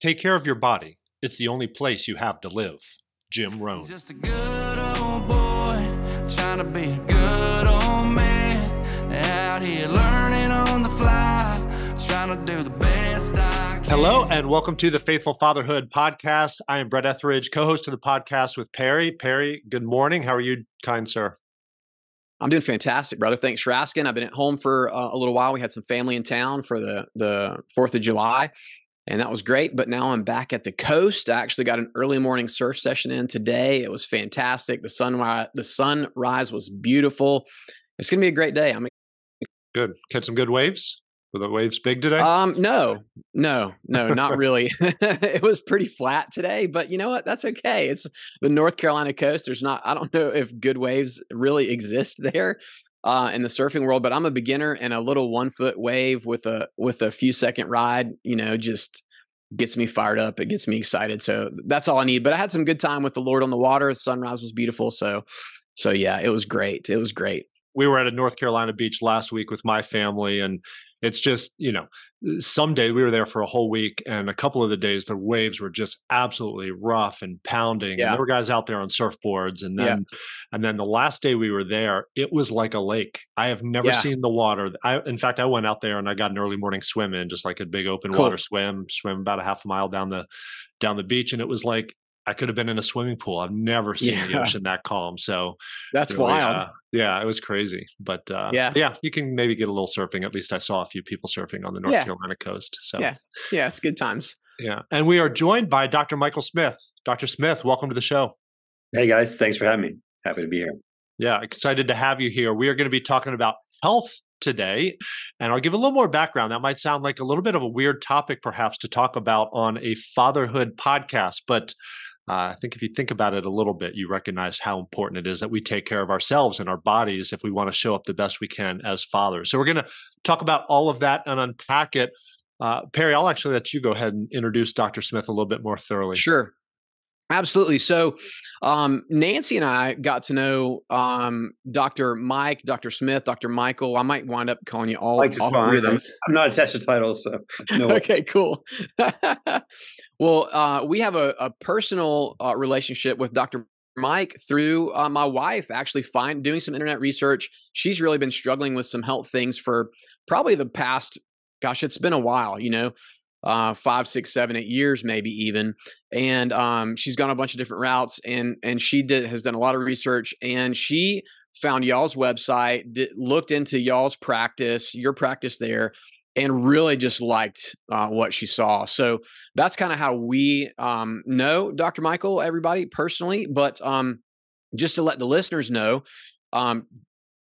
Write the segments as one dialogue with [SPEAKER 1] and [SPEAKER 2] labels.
[SPEAKER 1] Take care of your body. It's the only place you have to live. Jim Rohn.
[SPEAKER 2] Just a good old boy, trying to be a good old man. Out here learning on the fly, trying to do the best I can.
[SPEAKER 1] Hello, and welcome to the Faithful Fatherhood podcast. I am Brett Etheridge, co host of the podcast with Perry. Perry, good morning. How are you, kind sir?
[SPEAKER 3] I'm doing fantastic, brother. Thanks for asking. I've been at home for uh, a little while. We had some family in town for the the Fourth of July, and that was great. But now I'm back at the coast. I actually got an early morning surf session in today. It was fantastic. The sunrise the sunrise was beautiful. It's gonna be a great day. I'm
[SPEAKER 1] Good. Catch some good waves? Were the waves big today?
[SPEAKER 3] um no no no not really. it was pretty flat today, but you know what? That's okay. It's the North Carolina coast. There's not. I don't know if good waves really exist there uh, in the surfing world, but I'm a beginner, and a little one foot wave with a with a few second ride, you know, just gets me fired up. It gets me excited. So that's all I need. But I had some good time with the Lord on the water. Sunrise was beautiful. So so yeah, it was great. It was great.
[SPEAKER 1] we were at a North Carolina beach last week with my family, and it's just, you know, someday we were there for a whole week, and a couple of the days the waves were just absolutely rough and pounding. And there were guys out there on surfboards, and
[SPEAKER 3] Yeah.
[SPEAKER 1] then, and then the last day we were there, it was like a lake. I have never
[SPEAKER 3] Yeah.
[SPEAKER 1] seen the water. I, in fact, I went out there and I got an early morning swim in, just like a big open
[SPEAKER 3] Cool.
[SPEAKER 1] water swim, swim about a half a mile down the down the beach, and it was like. I could have been in a swimming pool. I've never seen the ocean that calm. So
[SPEAKER 3] That's
[SPEAKER 1] really,
[SPEAKER 3] wild.
[SPEAKER 1] uh, yeah, it was crazy. But uh,
[SPEAKER 3] Yeah.
[SPEAKER 1] yeah, you can maybe get a little surfing. At least I saw a few people surfing on the North
[SPEAKER 3] Yeah.
[SPEAKER 1] Carolina coast. So
[SPEAKER 3] Yeah. yeah, it's good times.
[SPEAKER 1] yeah. And we are joined by Dr. Michael Smith. Dr. Smith, welcome to the show.
[SPEAKER 4] Hey guys, thanks for having me. Happy to be here.
[SPEAKER 1] Yeah, excited to have you here. We are going to be talking about health today. And I'll give a little more background. That might sound like a little bit of a weird topic, perhaps, to talk about on a fatherhood podcast. But uh, I think if you think about it a little bit, you recognize how important it is that we take care of ourselves and our bodies if we want to show up the best we can as fathers. So we're going to talk about all of that and unpack it. Uh, Perry, I'll actually let you go ahead and introduce Dr. Smith a little bit more thoroughly.
[SPEAKER 3] Sure. Absolutely. So, um, Nancy and I got to know um, Dr. Mike, Dr. Smith, Dr. Michael. I might wind up calling you all,
[SPEAKER 4] Mike
[SPEAKER 3] all three of
[SPEAKER 4] I'm,
[SPEAKER 3] those.
[SPEAKER 4] I'm not attached to titles, so no.
[SPEAKER 3] okay, cool. well, uh, we have a, a personal uh, relationship with Dr. Mike through uh, my wife actually find doing some internet research. She's really been struggling with some health things for probably the past, gosh, it's been a while, you know, uh, five, six, seven, eight years, maybe even. And um, she's gone a bunch of different routes, and and she did has done a lot of research, and she found y'all's website, looked into y'all's practice, your practice there, and really just liked uh, what she saw. So that's kind of how we um, know Dr. Michael, everybody personally. But um, just to let the listeners know, um,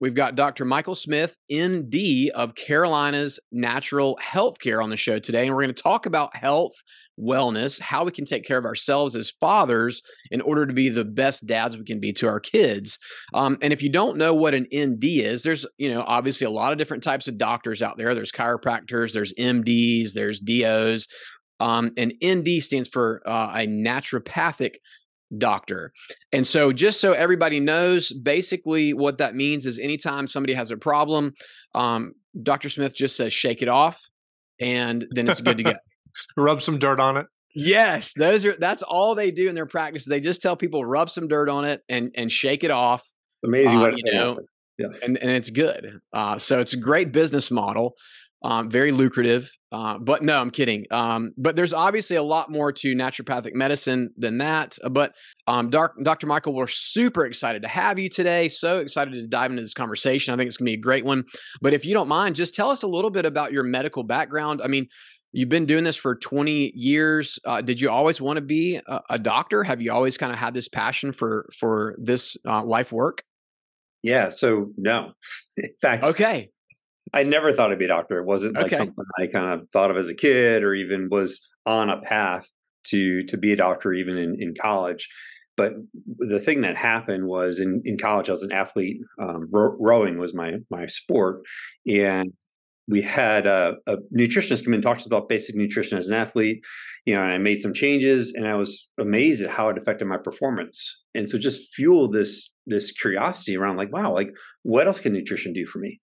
[SPEAKER 3] we've got Dr. Michael Smith, ND of Carolina's Natural Healthcare on the show today. And we're going to talk about health, wellness, how we can take care of ourselves as fathers in order to be the best dads we can be to our kids. Um, and if you don't know what an ND is, there's, you know, obviously a lot of different types of doctors out there. There's chiropractors, there's MDs, there's DOs. Um, and ND stands for uh, a naturopathic doctor. And so, just so everybody knows, basically what that means is anytime somebody has a problem, um, Dr. Smith just says, shake it off, and then it's good to go.
[SPEAKER 1] Rub some dirt on it.
[SPEAKER 3] Yes, those are that's all they do in their practice. They just tell people rub some dirt on it and and shake it off,
[SPEAKER 4] amazing
[SPEAKER 3] uh,
[SPEAKER 4] what
[SPEAKER 3] you know,
[SPEAKER 4] Yeah.
[SPEAKER 3] and and it's good. Uh, so it's a great business model, um, very lucrative. Uh, but no, I'm kidding. Um, but there's obviously a lot more to naturopathic medicine than that. Uh, But um, Doc, Dr. Michael, we're super excited to have you today. So excited to dive into this conversation. I think it's going to be a great one. But if you don't mind, just tell us a little bit about your medical background. I mean, You've been doing this for 20 years. Uh, did you always want to be a, a, doctor? Have you always kind of had this passion for for this uh, life work?
[SPEAKER 4] Yeah. So no, in fact,
[SPEAKER 3] okay.
[SPEAKER 4] I never thought I'd be a doctor. It wasn't like
[SPEAKER 3] Okay.
[SPEAKER 4] something I kind of thought of as a kid, or even was on a path to to be a doctor, even in in college. But the thing that happened was in, in college, I was an athlete. Um, row, rowing was my my sport, and we had a, a nutritionist come in and talk to us about basic nutrition as an athlete. You know, and I made some changes, and I was amazed at how it affected my performance. And so, just fueled this this curiosity around, like, wow, like what else can nutrition do for me?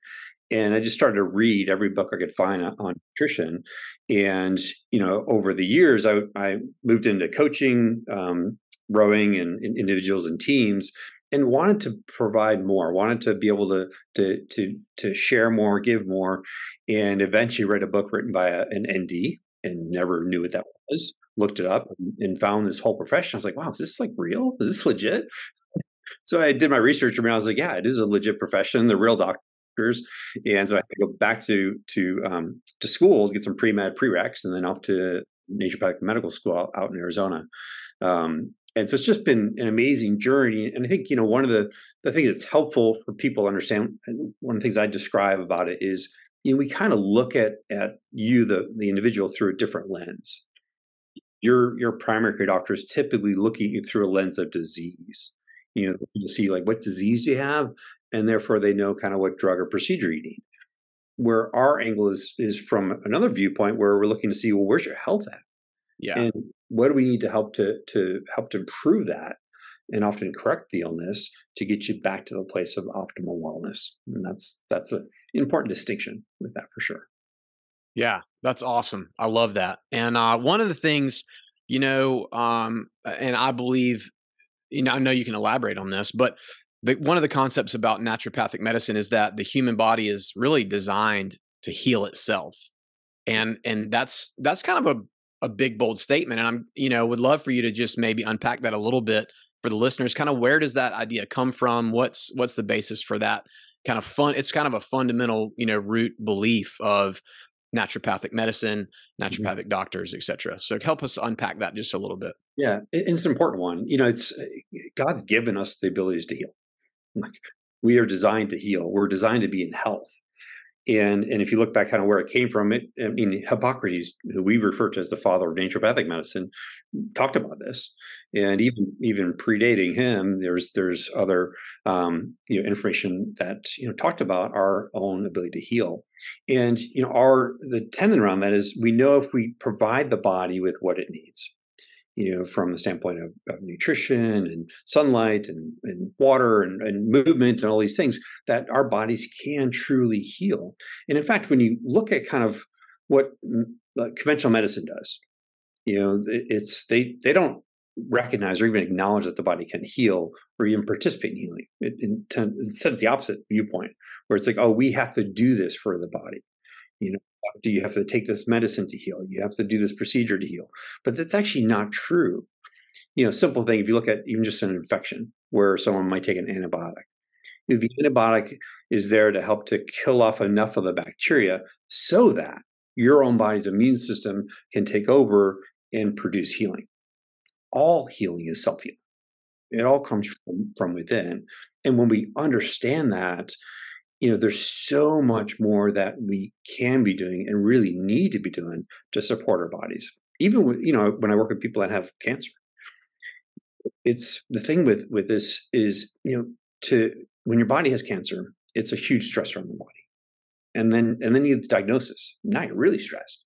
[SPEAKER 4] And I just started to read every book I could find on, on nutrition. And you know, over the years, I, I moved into coaching, um, rowing, and, and, individuals and teams, and wanted to provide more. Wanted to be able to to to to share more, give more, and eventually read a book written by a, an ND, and never knew what that was. Looked it up and, found this whole profession. I was like, wow, is this like real? Is this legit? so I did my research and I was like, yeah, it is a legit profession. The real doctor and so I go back to to um, to school to get some pre med prereqs, and then off to naturopathic medical school out, in Arizona. Um, and so it's just been an amazing journey. And I think you know one of the the things that's helpful for people to understand. One of the things I describe about it is you know we kind of look at at you the the individual through a different lens. Your your primary care doctor is typically looking at you through a lens of disease you know to see like what disease you have and therefore they know kind of what drug or procedure you need. Where our angle is is from another viewpoint where we're looking to see, well, where's your health at?
[SPEAKER 3] Yeah.
[SPEAKER 4] And what do we need to help to to help to improve that and often correct the illness to get you back to the place of optimal wellness. And that's that's an important distinction with that for sure.
[SPEAKER 3] Yeah, that's awesome. I love that. And uh, one of the things, you know, um, and I believe, you know, I know you can elaborate on this, but the, one of the concepts about naturopathic medicine is that the human body is really designed to heal itself. And and that's that's kind of a, a big bold statement. And i'm you know would love for you to just maybe unpack that a little bit for the listeners. Kind of where does that idea come from? What's what's the basis for that kind of fun it's kind of a fundamental you know root belief of naturopathic medicine mm-hmm. naturopathic mm-hmm. doctors etc so help us unpack that just a little bit.
[SPEAKER 4] Yeah and it's an important one. You know it's god's given us the abilities to heal like we are designed to heal. We're designed to be in health. And and if you look back kind of where it came from, it I mean Hippocrates, who we refer to as the father of naturopathic medicine, talked about this. And even even predating him, there's there's other um, you know information that you know talked about our own ability to heal. And you know our the tenet around that is we know if we provide the body with what it needs, you know, from the standpoint of, of nutrition and sunlight and, and water and, and, movement and all these things, that our bodies can truly heal. And in fact, when you look at kind of what conventional medicine does, you know, it's they they don't recognize or even acknowledge that the body can heal or even participate in healing. It, it, instead, it's the opposite viewpoint, where it's like, oh, we have to do this for the body. You know, do you have to take this medicine to heal? You have to do this procedure to heal. But that's actually not true. You know, simple thing, if you look at even just an infection where someone might take an antibiotic, the antibiotic is there to help to kill off enough of the bacteria so that your own body's immune system can take over and produce healing. All healing is self healing, it all comes from, from within. And when we understand that, you know, there's so much more that we can be doing and really need to be doing to support our bodies. Even with, you know, when I work with people that have cancer, it's the thing with with this is, you know, to when your body has cancer, it's a huge stressor on the body. And then and then you get the diagnosis. Now you're really stressed.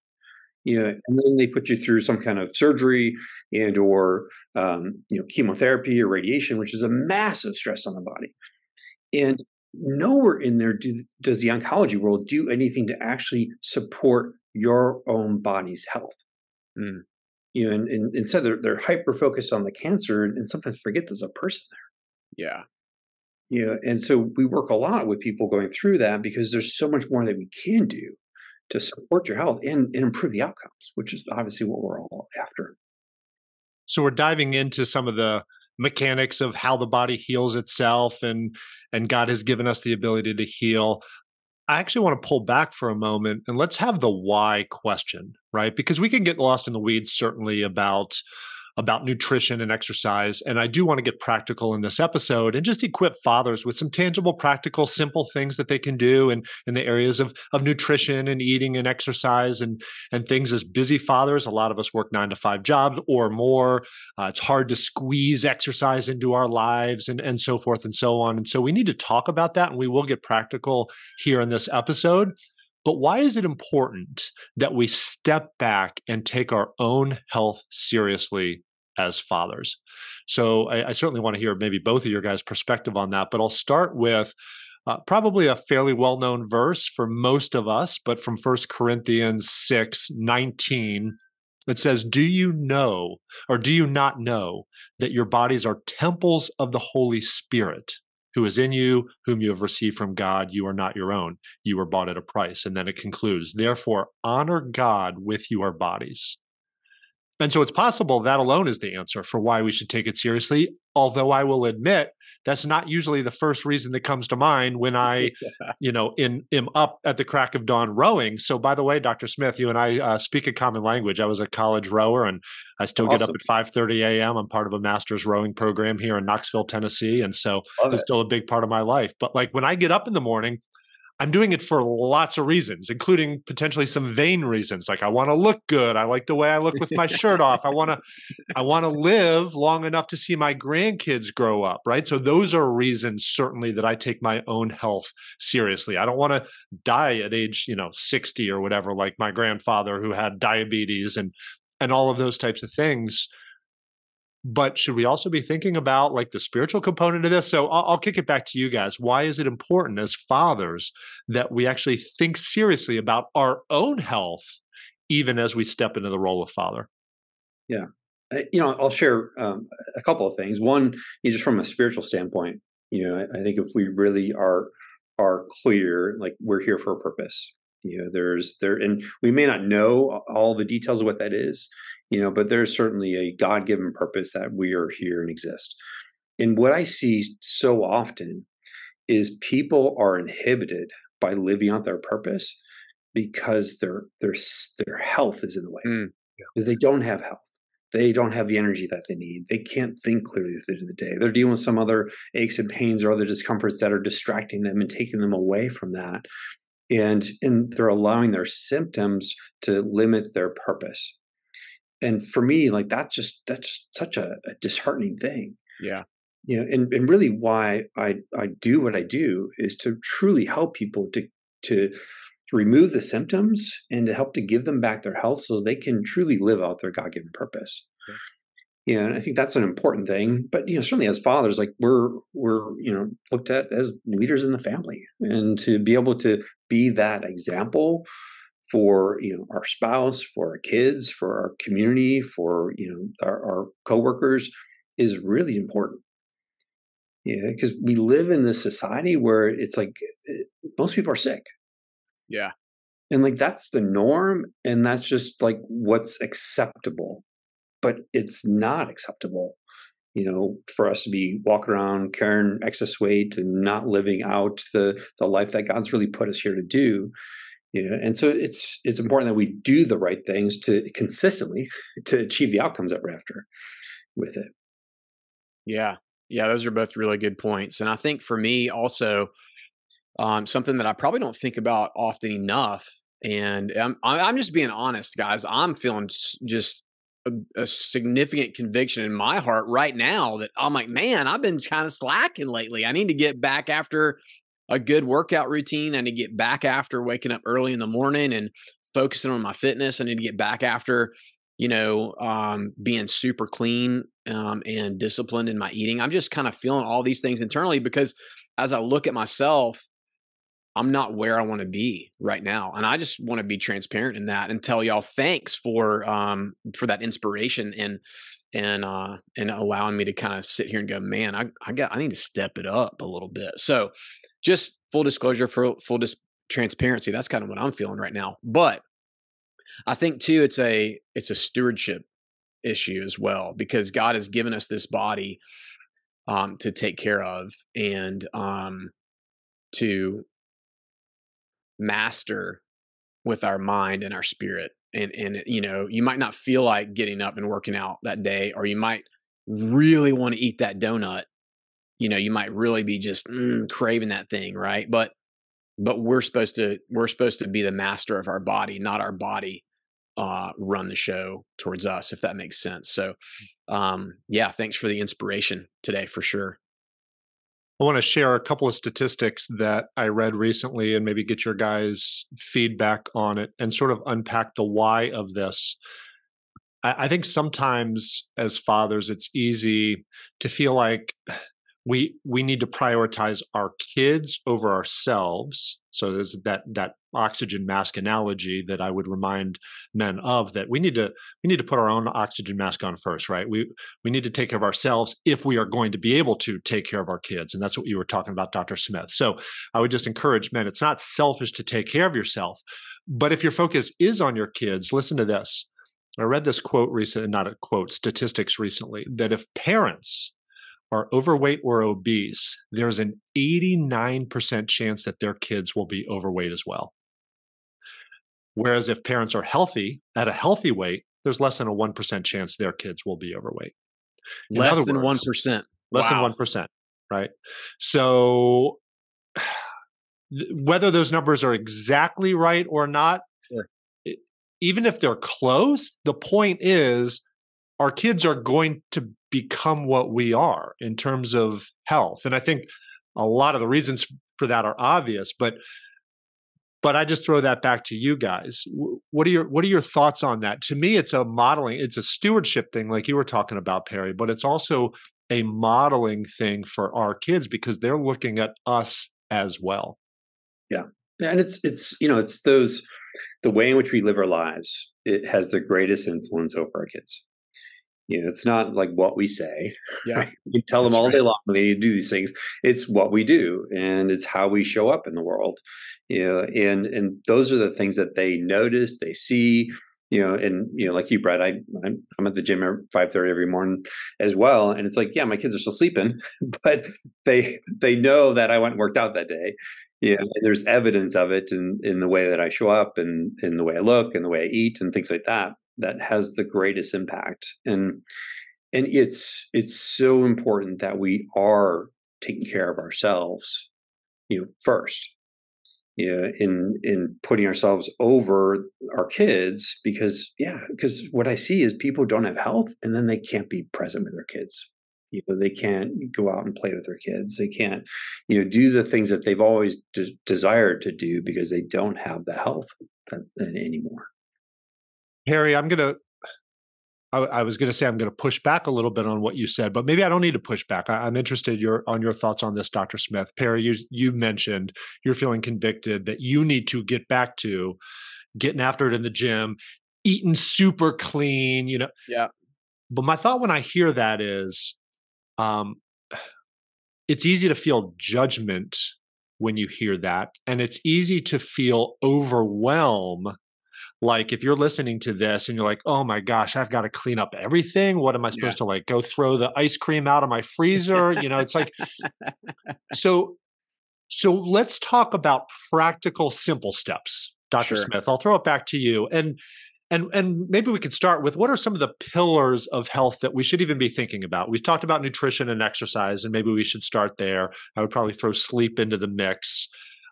[SPEAKER 4] You know, and then they put you through some kind of surgery and or um, you know chemotherapy or radiation, which is a massive stress on the body. And nowhere in there do, does the oncology world do anything to actually support your own body's health. Mm. You know, and, and, instead they're, they're hyper focused on the cancer and, sometimes forget there's a person there.
[SPEAKER 3] Yeah.
[SPEAKER 4] You know, and so we work a lot with people going through that because there's so much more that we can do to support your health and, and improve the outcomes, which is obviously what we're all after.
[SPEAKER 1] So we're diving into some of the mechanics of how the body heals itself and and God has given us the ability to heal. I actually want to pull back for a moment and let's have the why question, right? Because we can get lost in the weeds certainly about about nutrition and exercise. And I do want to get practical in this episode and just equip fathers with some tangible, practical, simple things that they can do in, in the areas of, of nutrition and eating and exercise and, and things as busy fathers. A lot of us work nine to five jobs or more. Uh, it's hard to squeeze exercise into our lives and, and so forth and so on. And so we need to talk about that and we will get practical here in this episode. But why is it important that we step back and take our own health seriously as fathers? So I, I, certainly want to hear maybe both of your guys' perspective on that. But I'll start with uh, probably a fairly well known verse for most of us, but from 1 Corinthians 6 19. It says, Do you know, or do you not know, that your bodies are temples of the Holy Spirit who is in you, whom you have received from God? You are not your own. You were bought at a price. And then it concludes, Therefore, honor God with your bodies. And so it's possible that alone is the answer for why we should take it seriously. Although I will admit that's not usually the first reason that comes to mind when I, you know, in am up at the crack of dawn rowing. So, by the way, Dr. Smith, you and I uh, speak a common language. I was a college rower, and I still awesome. get up at five thirty a.m. I'm part of a master's rowing program here in Knoxville, Tennessee, and so Love it's it. still a big part of my life. But like when I get up in the morning, I'm doing it for lots of reasons, including potentially some vain reasons. Like I want to look good. I like the way I look with my shirt off. I want to I want to live long enough to see my grandkids grow up, right? So those are reasons certainly that I take my own health seriously. I don't want to die at age, you know, 60 or whatever like my grandfather who had diabetes and and all of those types of things but should we also be thinking about like the spiritual component of this? So I'll, I'll, kick it back to you guys. Why is it important as fathers that we actually think seriously about our own health even as we step into the role of father?
[SPEAKER 4] Yeah. You know i'll share um, a couple of things. One just from a spiritual standpoint you know I, I think if we really are are clear like we're here for a purpose. You know there's there and we may not know all the details of what that is you know but there's certainly a god-given purpose that we are here and exist and what i see so often is people are inhibited by living out their purpose because their their their health is in the way mm. because they don't have health they don't have the energy that they need. They can't think clearly at the end of the day. They're dealing with some other aches and pains or other discomforts that are distracting them and taking them away from that and and they're allowing their symptoms to limit their purpose and for me like that's just that's such a, a disheartening thing.
[SPEAKER 3] Yeah.
[SPEAKER 4] You know and, and really why i i do what i do is to truly help people to to remove the symptoms and to help to give them back their health so they can truly live out their god-given purpose. Yeah. You know, and I think that's an important thing. But you know, certainly as fathers, like we're we're you know looked at as leaders in the family, and to be able to be that example for you know our spouse, for our kids, for our community, for you know our, our coworkers is really important. Yeah, because we live in this society where it's like eh, most people are sick.
[SPEAKER 3] Yeah.
[SPEAKER 4] And like that's the norm, and that's just like what's acceptable but it's not acceptable you know for us to be walking around carrying excess weight and not living out the the life that god's really put us here to do know, and so it's it's important that we do the right things to consistently to achieve the outcomes that we're after with it.
[SPEAKER 3] Yeah. Yeah those are both really good points and i think for me also um, something that i probably don't think about often enough and I'm, I'm just being honest guys i'm feeling just a, a, significant conviction in my heart right now that I'm like, man, I've been kind of slacking lately. I need to get back after a good workout routine. I need to get back after waking up early in the morning and focusing on my fitness. I need to get back after, you know, um, being super clean um, and disciplined in my eating. I'm just kind of feeling all these things internally because as I look at myself, I'm not where I want to be right now. And I just want to be transparent in that and tell y'all thanks for um for that inspiration and and uh and allowing me to kind of sit here and go, man, I I got I need to step it up a little bit. So just full disclosure for full dis- transparency, that's kind of what I'm feeling right now. But I think too it's a it's a stewardship issue as well because God has given us this body um to take care of and um to master with our mind and our spirit and and you know you might not feel like getting up and working out that day or you might really want to eat that donut you know you might really be just mm, craving that thing right? But but we're supposed to we're supposed to be the master of our body not our body uh run the show towards us if that makes sense. So um yeah thanks for the inspiration today for sure.
[SPEAKER 1] I want to share a couple of statistics that I read recently and maybe get your guys' feedback on it and sort of unpack the why of this. I, I think sometimes as fathers, it's easy to feel like we we need to prioritize our kids over ourselves. So there's that that oxygen mask analogy that i would remind men of that we need to we need to put our own oxygen mask on first right? We we need to take care of ourselves if we are going to be able to take care of our kids and that's what you were talking about dr smith. So i would just encourage men it's not selfish to take care of yourself but if your focus is on your kids listen to this. I read this quote recently not a quote statistics recently that if parents are overweight or obese, there's an 89% chance that their kids will be overweight as well. Whereas if parents are healthy at a healthy weight, there's less than a 1% chance their kids will be overweight.
[SPEAKER 3] In less than words, 1%.
[SPEAKER 1] Less wow. than 1%, right? So whether those numbers are exactly right or not, sure. even if they're close, the point is our kids are going to become what we are in terms of health. And I think a lot of the reasons for that are obvious, but but I just throw that back to you guys. What are your what are your thoughts on that? To me, it's a modeling, it's a stewardship thing, like you were talking about, Perry, but it's also a modeling thing for our kids because they're looking at us as well.
[SPEAKER 4] Yeah. And it's it's you know, it's those the way in which we live our lives, it has the greatest influence over our kids. You know, it's not like what we say.
[SPEAKER 3] Yeah. Right?
[SPEAKER 4] We tell them all right. day long they need to do these things. It's what we do and it's how we show up in the world. You know, and and those are the things that they notice, they see, you know, and you know, like you, Brett, I I'm, I'm at the gym at five thirty every morning as well, and it's like, yeah, my kids are still sleeping, but they they know that I went and worked out that day. Yeah, and there's evidence of it in in the way that I show up, and in the way I look, and the way I eat, and things like that that has the greatest impact. And and it's it's so important that we are taking care of ourselves you know first. Yeah in in putting ourselves over our kids because yeah because what i see is people don't have health and then they can't be present with their kids. You know they can't go out and play with their kids. They can't you know do the things that they've always de- desired to do because they don't have the health uh, anymore
[SPEAKER 1] Harry, I'm gonna. I, I was going to say I'm going to push back a little bit on what you said, but maybe I don't need to push back. I, am interested your on your thoughts on this, Dr. Smith. Perry, you you mentioned you're feeling convicted that you need to get back to getting after it in the gym, eating super clean. You know.
[SPEAKER 3] Yeah.
[SPEAKER 1] But my thought when I hear that is, um, it's easy to feel judgment when you hear that, and it's easy to feel overwhelm like if you're listening to this and you're like oh my gosh i've got to clean up everything. What am i supposed yeah. to like go throw the ice cream out of my freezer? You know it's like so so let's talk about practical simple steps dr sure. smith. I'll throw it back to you. And and and maybe we could start with what are some of the pillars of health that we should even be thinking about? We've talked about nutrition and exercise and maybe we should start there. I would probably throw sleep into the mix.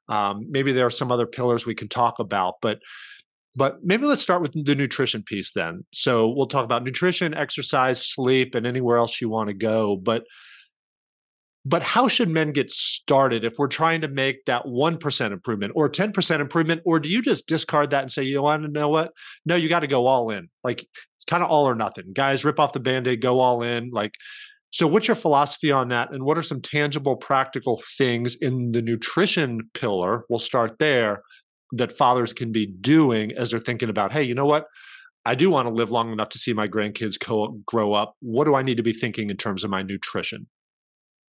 [SPEAKER 1] Um, maybe there are some other pillars we can talk about but but maybe let's start with the nutrition piece then. So we'll talk about nutrition, exercise, sleep, and anywhere else you want to go. But but how should men get started if we're trying to make that 1% improvement or 10% improvement? Or do you just discard that and say, you want to know what? No, you got to go all in. Like it's kind of all or nothing. Guys, rip off the band aid, go all in. Like, so what's your philosophy on that? And what are some tangible, practical things in the nutrition pillar? We'll start there that fathers can be doing as they're thinking about, hey, you know what? I do want to live long enough to see my grandkids co- grow up. What do I need to be thinking in terms of my nutrition?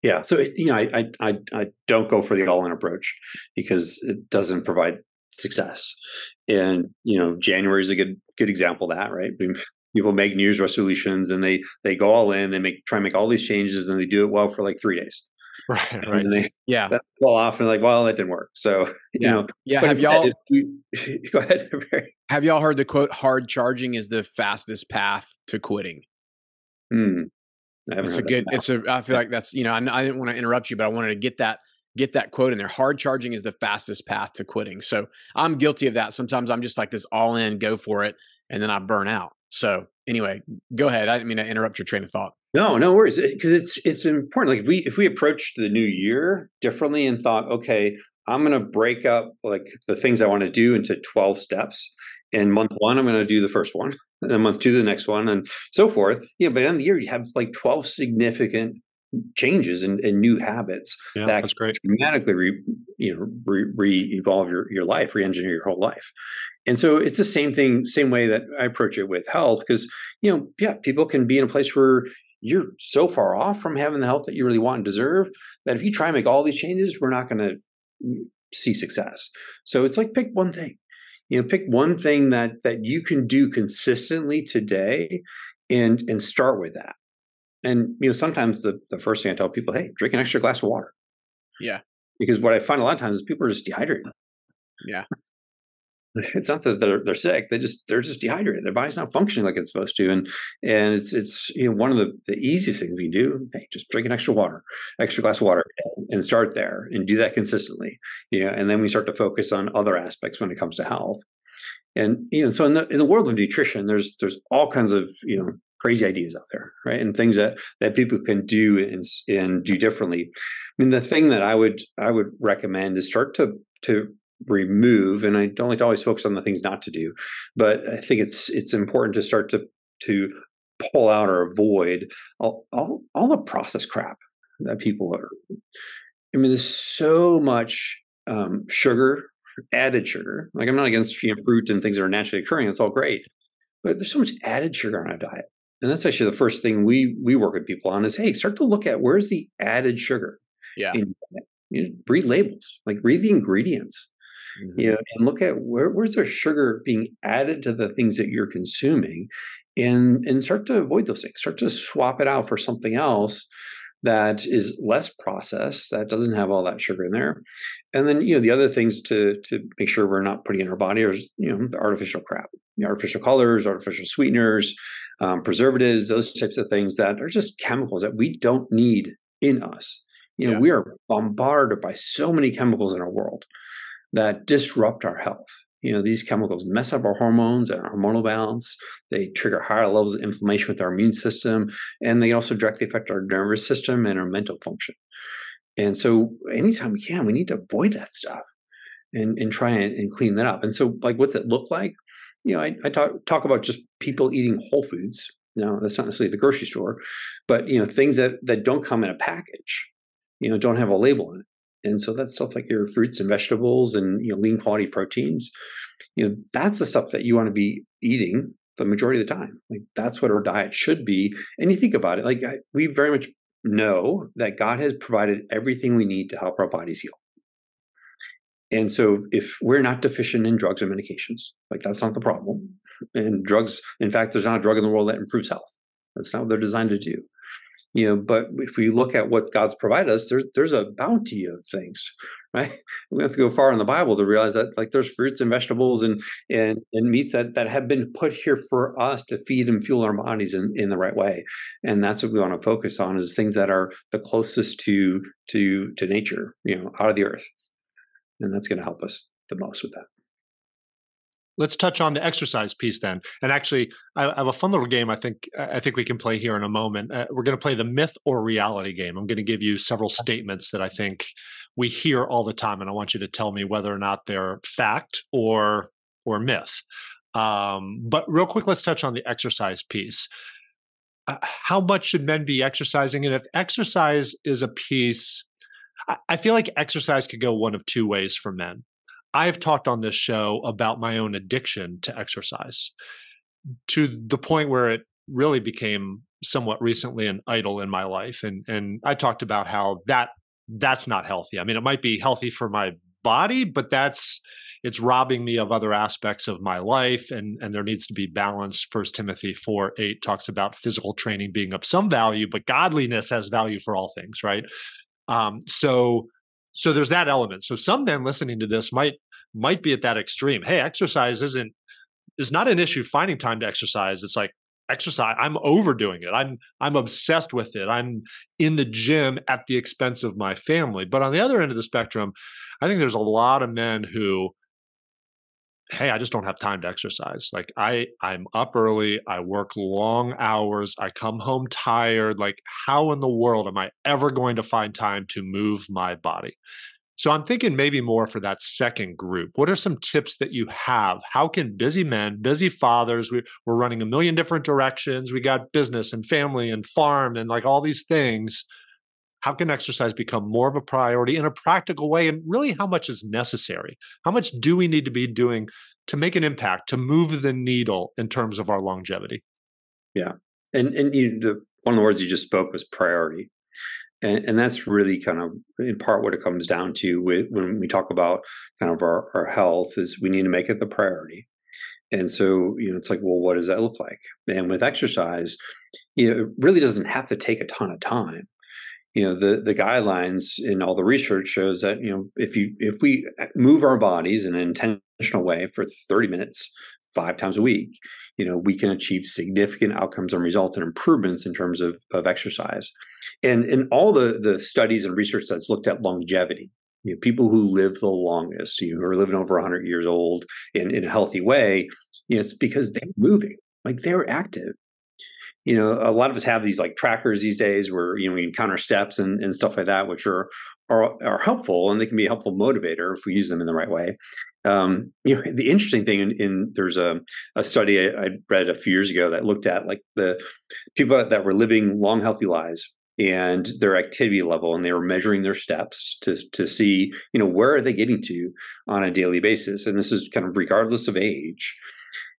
[SPEAKER 4] Yeah, so you know, I I I don't go for the all-in approach because it doesn't provide success. And you know, January is a good good example of that, right? People make New Year's resolutions and they they go all in, they make try and make all these changes, and they do it well for like three days.
[SPEAKER 1] Right, right.
[SPEAKER 4] They,
[SPEAKER 3] yeah.
[SPEAKER 4] Fall off and like, well, that didn't work. So, you
[SPEAKER 3] yeah.
[SPEAKER 4] know,
[SPEAKER 3] yeah. Have y'all,
[SPEAKER 4] we, go ahead.
[SPEAKER 3] have y'all heard the quote, hard charging is the fastest path to quitting?
[SPEAKER 4] Hmm.
[SPEAKER 3] It's a good, it's a, I feel like that's, you know, I, I didn't want to interrupt you, but I wanted to get that, get that quote in there. Hard charging is the fastest path to quitting. So I'm guilty of that. Sometimes I'm just like this all in, go for it. And then I burn out. So anyway, go ahead. I didn't mean to interrupt your train of thought.
[SPEAKER 4] No, no worries. Because it's it's important. Like if we if we approached the new year differently and thought, okay, I'm going to break up like the things I want to do into 12 steps. In month one, I'm going to do the first one, and month two, the next one, and so forth. Yeah, by the end of the year, you have like 12 significant changes and, and new habits
[SPEAKER 1] Yeah,
[SPEAKER 4] that
[SPEAKER 1] that's great.
[SPEAKER 4] dramatically re, you know re, re-evolve your, your life re-engineer your whole life. And so it's the same thing same way that i approach it with health because you know yeah people can be in a place where you're so far off from having the health that you really want and deserve that if you try and make all these changes we're not going to see success. So it's like pick one thing you know pick one thing that that you can do consistently today and and start with that and you know sometimes the, the first thing i tell people hey drink an extra glass of water
[SPEAKER 3] Yeah.
[SPEAKER 4] because what i find a lot of times is people are just dehydrated
[SPEAKER 3] Yeah.
[SPEAKER 4] it's not that they're they're sick they just they're just dehydrated their body's not functioning like it's supposed to and and it's it's you know one of the the easiest things we do hey just drink an extra water extra glass of water and start there and do that consistently you know and then we start to focus on other aspects when it comes to health and you know so in the in the world of nutrition there's there's all kinds of you know crazy ideas out there right? And things that that people can do and and do differently. I mean the thing that i would i would recommend is start to to remove and i don't like to always focus on the things not to do but i think it's it's important to start to to pull out or avoid all all, all the process crap that people are i mean there's so much um, sugar added sugar. Like i'm not against fruit and things that are naturally occurring it's all great but there's so much added sugar on our diet and that's actually the first thing we we work with people on is hey start to look at where's the added sugar
[SPEAKER 3] Yeah.
[SPEAKER 4] in you know, read labels like read the ingredients
[SPEAKER 3] Mm-hmm.
[SPEAKER 4] you know, and look at where where's the sugar being added to the things that you're consuming, and and start to avoid those things. Start to swap it out for something else that is less processed, that doesn't have all that sugar in there, and then you know the other things to to make sure we're not putting in our body is you know the artificial crap, the artificial colors, artificial sweeteners, um, preservatives, those types of things that are just chemicals that we don't need in us. You know,
[SPEAKER 3] Yeah.
[SPEAKER 4] we are bombarded by so many chemicals in our world that disrupt our health. You know, these chemicals mess up our hormones and our hormonal balance. They trigger higher levels of inflammation with our immune system, and they also directly affect our nervous system and our mental function. And so, anytime we can, we need to avoid that stuff and, and try and, and clean that up. And so, like, what's it look like? You know, I, I talk talk about just people eating whole foods. No, that's not necessarily the grocery store, but you know, things that that don't come in a package. You know, don't have a label on it and so that's stuff like your fruits and vegetables and you know lean quality proteins you know that's the stuff that you want to be eating the majority of the time. Like that's what our diet should be and you think about it like I, we very much know that god has provided everything we need to help our bodies heal. And so if we're not deficient in drugs and medications like that's not the problem. And drugs in fact there's not a drug in the world that improves health. That's not what they're designed to do you know but if we look at what god's provided us there's there's a bounty of things right? We have to go far in the bible to realize that like there's fruits and vegetables and and and meats that that have been put here for us to feed and fuel our bodies in, in the right way. And that's what we want to focus on is things that are the closest to to to nature you know out of the earth. And that's going to help us the most with that
[SPEAKER 1] let's touch on the exercise piece then. And actually, I, I have a fun little game. I think I think we can play here in a moment. Uh, we're going to play the myth or reality game. I'm going to give you several statements that I think we hear all the time, and I want you to tell me whether or not they're fact or or myth. Um, but real quick, let's touch on the exercise piece. Uh, how much should men be exercising? And if exercise is a piece, I, I feel like exercise could go one of two ways for men. I've talked on this show about my own addiction to exercise to the point where it really became somewhat recently an idol in my life and and I talked about how that that's not healthy. I mean it might be healthy for my body but that's it's robbing me of other aspects of my life and and there needs to be balance first timothy 4 8 talks about physical training being of some value but godliness has value for all things right um so so there's that element. So some men listening to this might might be at that extreme. Hey exercise isn't is not an issue finding time to exercise. It's like exercise i'm overdoing it. I'm i'm obsessed with it. I'm in the gym at the expense of my family. But on the other end of the spectrum i think there's a lot of men who hey i just don't have time to exercise. Like i i'm up early i work long hours i come home tired. Like how in the world am i ever going to find time to move my body? So i'm thinking maybe more for that second group. What are some tips that you have? How can busy men busy fathers we, we're running a million different directions. We got business and family and farm and like all these things how can exercise become more of a priority in a practical way and really how much is necessary how much do we need to be doing to make an impact to move the needle in terms of our longevity
[SPEAKER 4] yeah and and you the one of the words you just spoke was priority and, and that's really kind of in part what it comes down to with, when we talk about kind of our, our health is we need to make it the priority and so, you know, it's like, well, what does that look like? And with exercise, you know, it really doesn't have to take a ton of time. You know, the the guidelines and all the research shows that, you know, if you if we move our bodies in an intentional way for 30 minutes, five times a week, you know, we can achieve significant outcomes and results and improvements in terms of, of exercise. And in all the the studies and research that's looked at longevity, you know, people who live the longest, you know, who are living over 100 years old in, in a healthy way, you know, it's because they're moving, like they're active. You know, a lot of us have these like trackers these days where you know we encounter steps and, and stuff like that, which are, are are helpful and they can be a helpful motivator if we use them in the right way. Um, you know, the interesting thing in, in there's a, a study I, I, read a few years ago that looked at like the people that were living long, healthy lives and their activity level and they were measuring their steps to to see you know where are they getting to on a daily basis and this is kind of regardless of age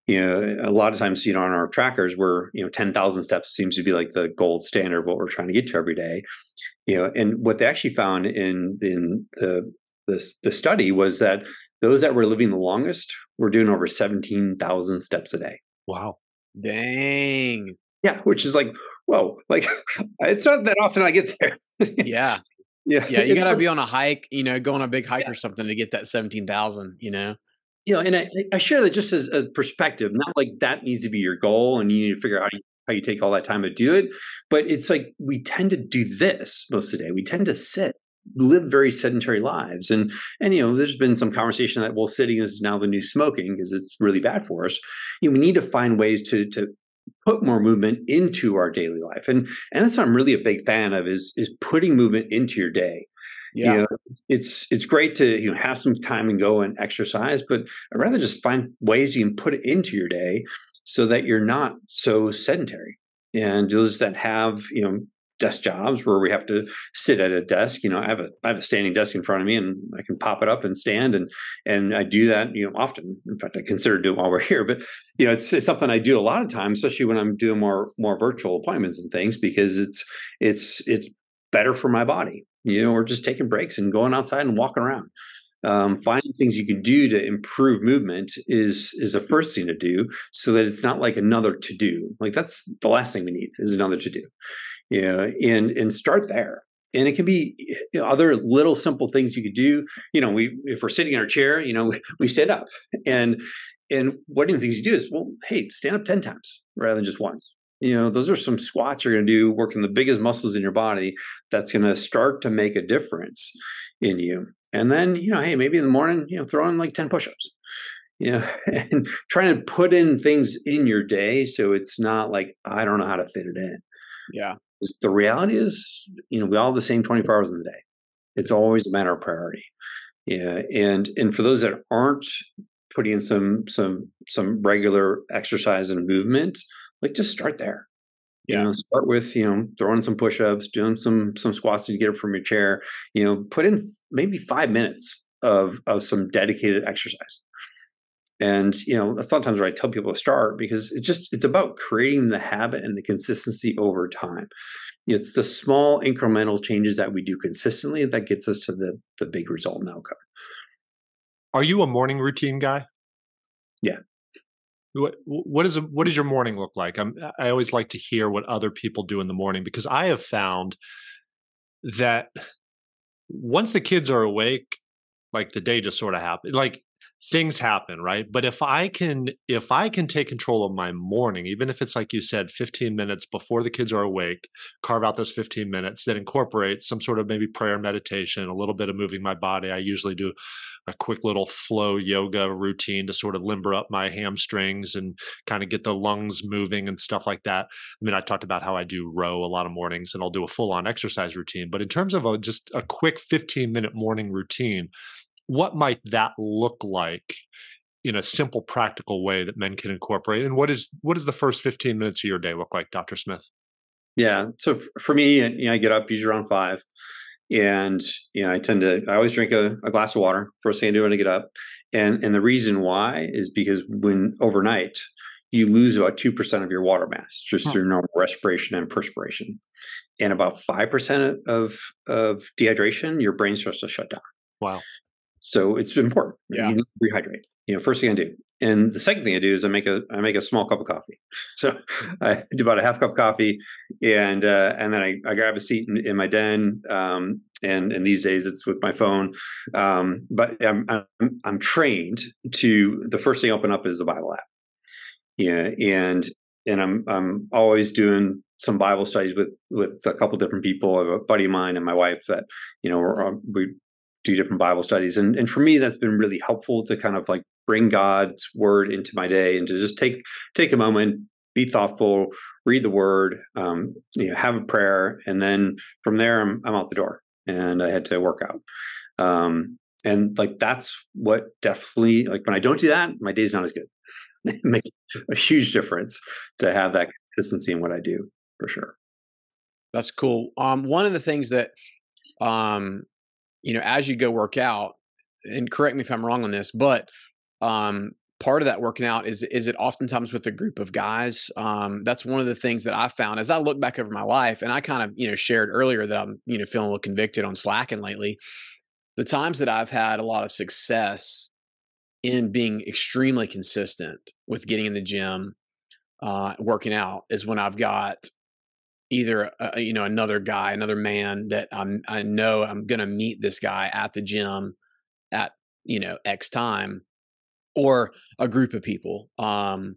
[SPEAKER 4] you know a lot of times you know on our trackers we're you know 10,000 steps seems to be like the gold standard of what we're trying to get to every day you know and what they actually found in in the the, the study was that those that were living the longest were doing over 17,000 steps a day
[SPEAKER 1] wow
[SPEAKER 3] dang
[SPEAKER 4] yeah which is like whoa, like it's not that often I get there.
[SPEAKER 3] yeah.
[SPEAKER 4] Yeah.
[SPEAKER 3] Yeah. You got to be on a hike, you know, go on a big hike yeah. or something to get that 17,000, you know?
[SPEAKER 4] You know, and I, I share that just as a perspective, not like that needs to be your goal and you need to figure out how you, how you take all that time to do it. But it's like we tend to do this most of the day. We tend to sit live very sedentary lives and and you know there's been some conversation that well sitting is now the new smoking because it's really bad for us you know, we need to find ways to to put more movement into our daily life. And and that's what I'm really a big fan of is is putting movement into your day. Yeah. You know, it's it's great to you know have some time and go and exercise, but I'd rather just find ways you can put it into your day so that you're not so sedentary. And those that have you know desk jobs where we have to sit at a desk. You know, I have a I have a standing desk in front of me, and I can pop it up and stand, and and I do that. You know, often. In fact, I consider doing while we're here. But you know, it's, it's something I do a lot of times, especially when I'm doing more more virtual appointments and things, because it's it's it's better for my body. You know, or just taking breaks and going outside and walking around. Um, finding things you can do to improve movement is is the first thing to do so that it's not like another to do like that's the last thing we need is another to do you know, and and start there. And it can be other little simple things you could do. You know, we if we're sitting in our chair, you know, we, we sit up, and and one of the things you do is, well, hey, stand up ten times rather than just once. You know, those are some squats you're going to do, working the biggest muscles in your body. That's going to start to make a difference in you. And then, you know, hey, maybe in the morning, you know, throw in like ten push-ups you know, and trying to put in things in your day so it's not like I don't know how to fit it in.
[SPEAKER 3] Yeah
[SPEAKER 4] the reality is, you know, we all have the same 24 hours in the day. It's always a matter of priority. Yeah. And and for those that aren't putting in some some some regular exercise and movement, like just start there. Yeah. You know, start with, you know, throwing some push-ups, doing some some squats to get up from your chair. You know, put in maybe five minutes of of some dedicated exercise. And you know, that's sometimes where I tell people to start because it's just it's about creating the habit and the consistency over time. It's the small incremental changes that we do consistently that gets us to the the big result and outcome.
[SPEAKER 1] Are you a morning routine guy?
[SPEAKER 4] Yeah.
[SPEAKER 1] What what is what does your morning look like? I'm, I always like to hear what other people do in the morning because I have found that once the kids are awake, like the day just sort of happens. Like things happen right but if i can if i can take control of my morning even if it's like you said 15 minutes before the kids are awake carve out those 15 minutes that incorporate some sort of maybe prayer meditation a little bit of moving my body i usually do a quick little flow yoga routine to sort of limber up my hamstrings and kind of get the lungs moving and stuff like that. I mean i talked about how i do row a lot of mornings and i'll do a full on exercise routine but in terms of a, just a quick 15 minute morning routine what might that look like in a simple practical way that men can incorporate? And what is what does the first 15 minutes of your day look like dr smith?
[SPEAKER 4] Yeah. So for me, you know, I get up usually around five, and you know, I tend to. I always drink a, a glass of water first thing I do when I get up, and and the reason why is because when overnight you lose about two percent of your water mass just
[SPEAKER 1] Huh.
[SPEAKER 4] through normal respiration and perspiration, and about five percent of of dehydration, your brain starts to shut down.
[SPEAKER 1] Wow.
[SPEAKER 4] So it's important.
[SPEAKER 3] Yeah.
[SPEAKER 4] You need to rehydrate. You know, first thing I do. And the second thing I do is I make a I make a small cup of coffee. So I do about a half cup of coffee, and uh, and then I, I grab a seat in, in my den. Um, and and these days it's with my phone. Um, but I'm, I'm I'm trained to the first thing I open up is the Bible app. Yeah, and and I'm I'm always doing some Bible studies with with a couple different people. I have a buddy of mine and my wife that you know we do different Bible studies, and and for me that's been really helpful to kind of like bring God's word into my day and to just take take a moment, be thoughtful, read the word, um, you know, have a prayer, and then from there I'm I'm out the door and I had to work out. Um, and like that's what definitely like when I don't do that, my day's not as good. it makes a huge difference to have that consistency in what I do for sure.
[SPEAKER 3] That's cool. Um, one of the things that, um, you know, as you go work out, and correct me if I'm wrong on this, but um, part of that working out is is it oftentimes with a group of guys. Um, that's one of the things that I found as I look back over my life, and I kind of you know shared earlier that I'm you know feeling a little convicted on slacking lately. The times that I've had a lot of success in being extremely consistent with getting in the gym, uh, working out, is when I've got either uh, you know another guy, another man that I'm I know I'm going to meet this guy at the gym at you know X time, or a group of people. Um,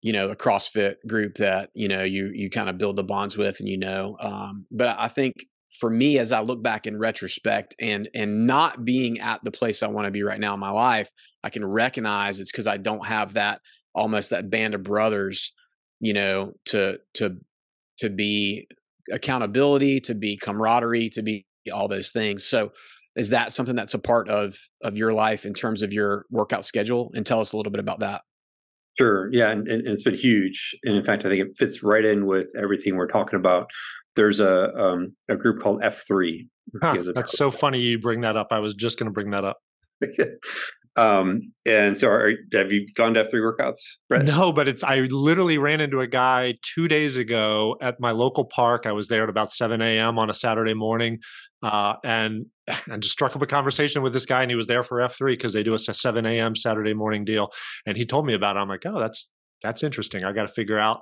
[SPEAKER 3] you know, a CrossFit group that you know you you kind of build the bonds with, and you know. Um, but I think for me, as I look back in retrospect, and and not being at the place I want to be right now in my life, I can recognize it's because I don't have that almost that band of brothers, you know, to to to be accountability, to be camaraderie, to be all those things. So is that something that's a part of of your life in terms of your workout schedule? And tell us a little bit about that.
[SPEAKER 4] Sure. Yeah. And, and it's been huge. And in fact, I think it fits right in with everything we're talking about. There's a um, a group called F3.
[SPEAKER 1] Huh, that's so funny you bring that up. I was just going to bring that up.
[SPEAKER 4] um, and so, are, have you gone to F3 workouts? Brett?
[SPEAKER 1] No, but it's I literally ran into a guy two days ago at my local park. I was there at about 7 a.m. on a Saturday morning. Uh, and and just struck up a conversation with this guy, and he was there for F3 because they do a 7 a.m. Saturday morning deal. And he told me about it. I'm like, oh, that's that's interesting. I got to figure out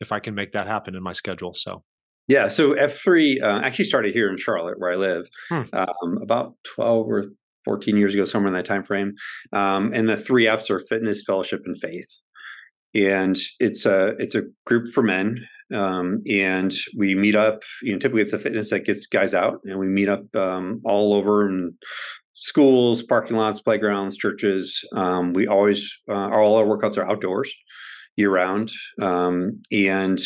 [SPEAKER 1] if I can make that happen in my schedule. So
[SPEAKER 4] Yeah, so F3 uh, actually started here in Charlotte, where I live,
[SPEAKER 1] Hmm.
[SPEAKER 4] um, about 12 or 14 years ago, somewhere in that time frame. Um, and the three Fs are fitness, fellowship, and faith. And it's a it's a group for men, um, and we meet up. You know, typically it's the fitness that gets guys out, and we meet up um, all over in schools, parking lots, playgrounds, churches. Um, we always uh, all our workouts are outdoors, year round, um, and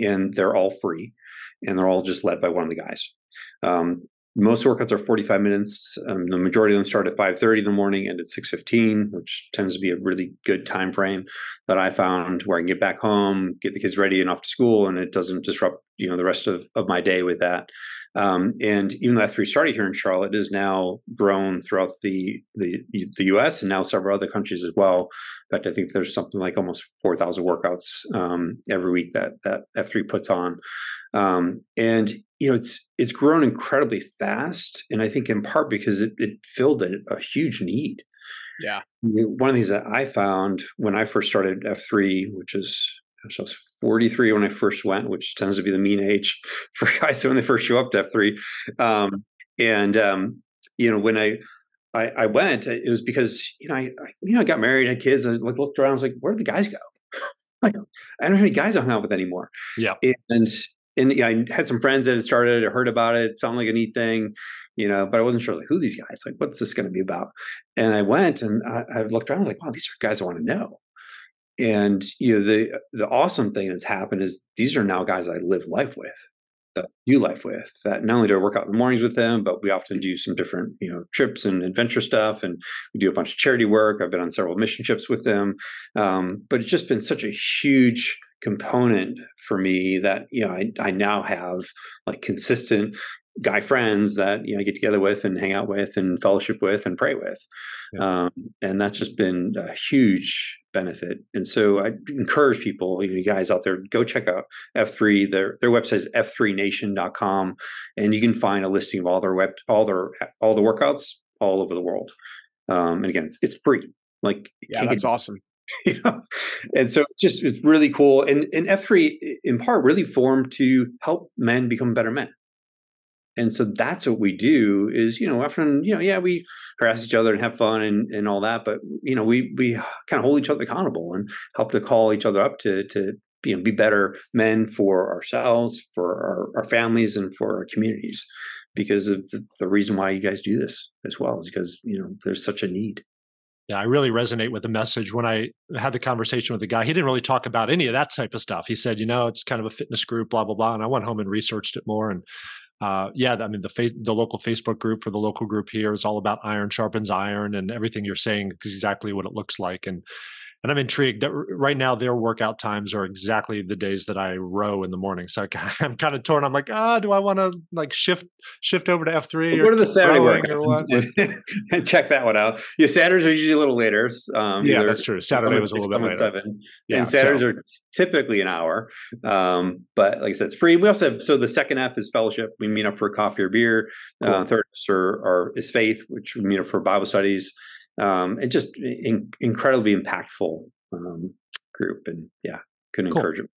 [SPEAKER 4] and they're all free and they're all just led by one of the guys. Most workouts are 45 minutes. Um, the majority of them start at 5:30 in the morning, and at 6:15, which tends to be a really good time frame that I found where I can get back home, get the kids ready and off to school, and it doesn't disrupt you know the rest of, of my day with that. Um, and even though F3 started here in Charlotte, it has now grown throughout the, the the U.S. and now several other countries as well. In fact, I think there's something like almost 4,000 workouts um, every week that that F3 puts on. Um, and you know it's it's grown incredibly fast, and I think in part because it, it filled a, a huge need.
[SPEAKER 3] Yeah.
[SPEAKER 4] One of these that I found when I first started F3, which is I was 43 when I first went, which tends to be the mean age for guys when they first show up to F3. Um, and um, you know when I, I I went, it was because you know I, I you know I got married, had kids, and I like looked around, I was like, where did the guys go? like I don't have any guys I hung out with anymore.
[SPEAKER 1] Yeah.
[SPEAKER 4] and and I had some friends that had started, I heard about it, it sounded like a neat thing, you know, but I wasn't sure like who these guys, like what's this going to be about? And I went and I, I looked around, I was like, wow, these are guys I want to know. And you know, the the awesome thing that's happened is these are now guys I live life with, that do life with. That not only do I work out in the mornings with them, but we often do some different, you know, trips and adventure stuff, and we do a bunch of charity work. I've been on several mission trips with them, um, but it's just been such a huge component for me that you know I, I now have like consistent guy friends that you know I get together with and hang out with and fellowship with and pray with, yeah. um, and that's just been a huge benefit. And so I encourage people, you, know, you guys out there, go check out F3. Their their website is f3nation.com, and you can find a listing of all their web all their all the workouts all over the world. Um, and again, it's, it's free. Like
[SPEAKER 3] yeah, that's awesome.
[SPEAKER 4] You know, and so it's just it's really cool. And and F3 in part really formed to help men become better men and so that's what we do is you know often you know yeah we harass each other and have fun and, and all that but you know we we kind of hold each other accountable and help to call each other up to to you know be better men for ourselves for our, our families and for our communities because of the, the reason why you guys do this as well is because you know there's such a need
[SPEAKER 1] yeah, I really resonate with the message. When I had the conversation with the guy, he didn't really talk about any of that type of stuff. He said, you know, it's kind of a fitness group, blah blah blah. And I went home and researched it more, and uh, yeah, I mean the fa- the local Facebook group for the local group here is all about iron sharpens iron, and everything you're saying is exactly what it looks like. And and I'm intrigued that right now their workout times are exactly the days that I row in the morning. So I, am kind of torn. I'm like, ah, do I want to like shift shift over to F3
[SPEAKER 4] or, the Saturday work or what? and check that one out. Yeah, Saturdays are usually a little later.
[SPEAKER 1] Um, yeah, that's true. Saturday was a little bit later. Seven,
[SPEAKER 4] yeah, and Saturdays so. are typically an hour. Um, but like I said, it's free. We also have so the second F is fellowship. We meet up for coffee or beer. Cool. Uh, third are, is faith, which we meet up for Bible studies um, and just in, incredibly impactful um, group. And yeah, couldn't cool. encourage it.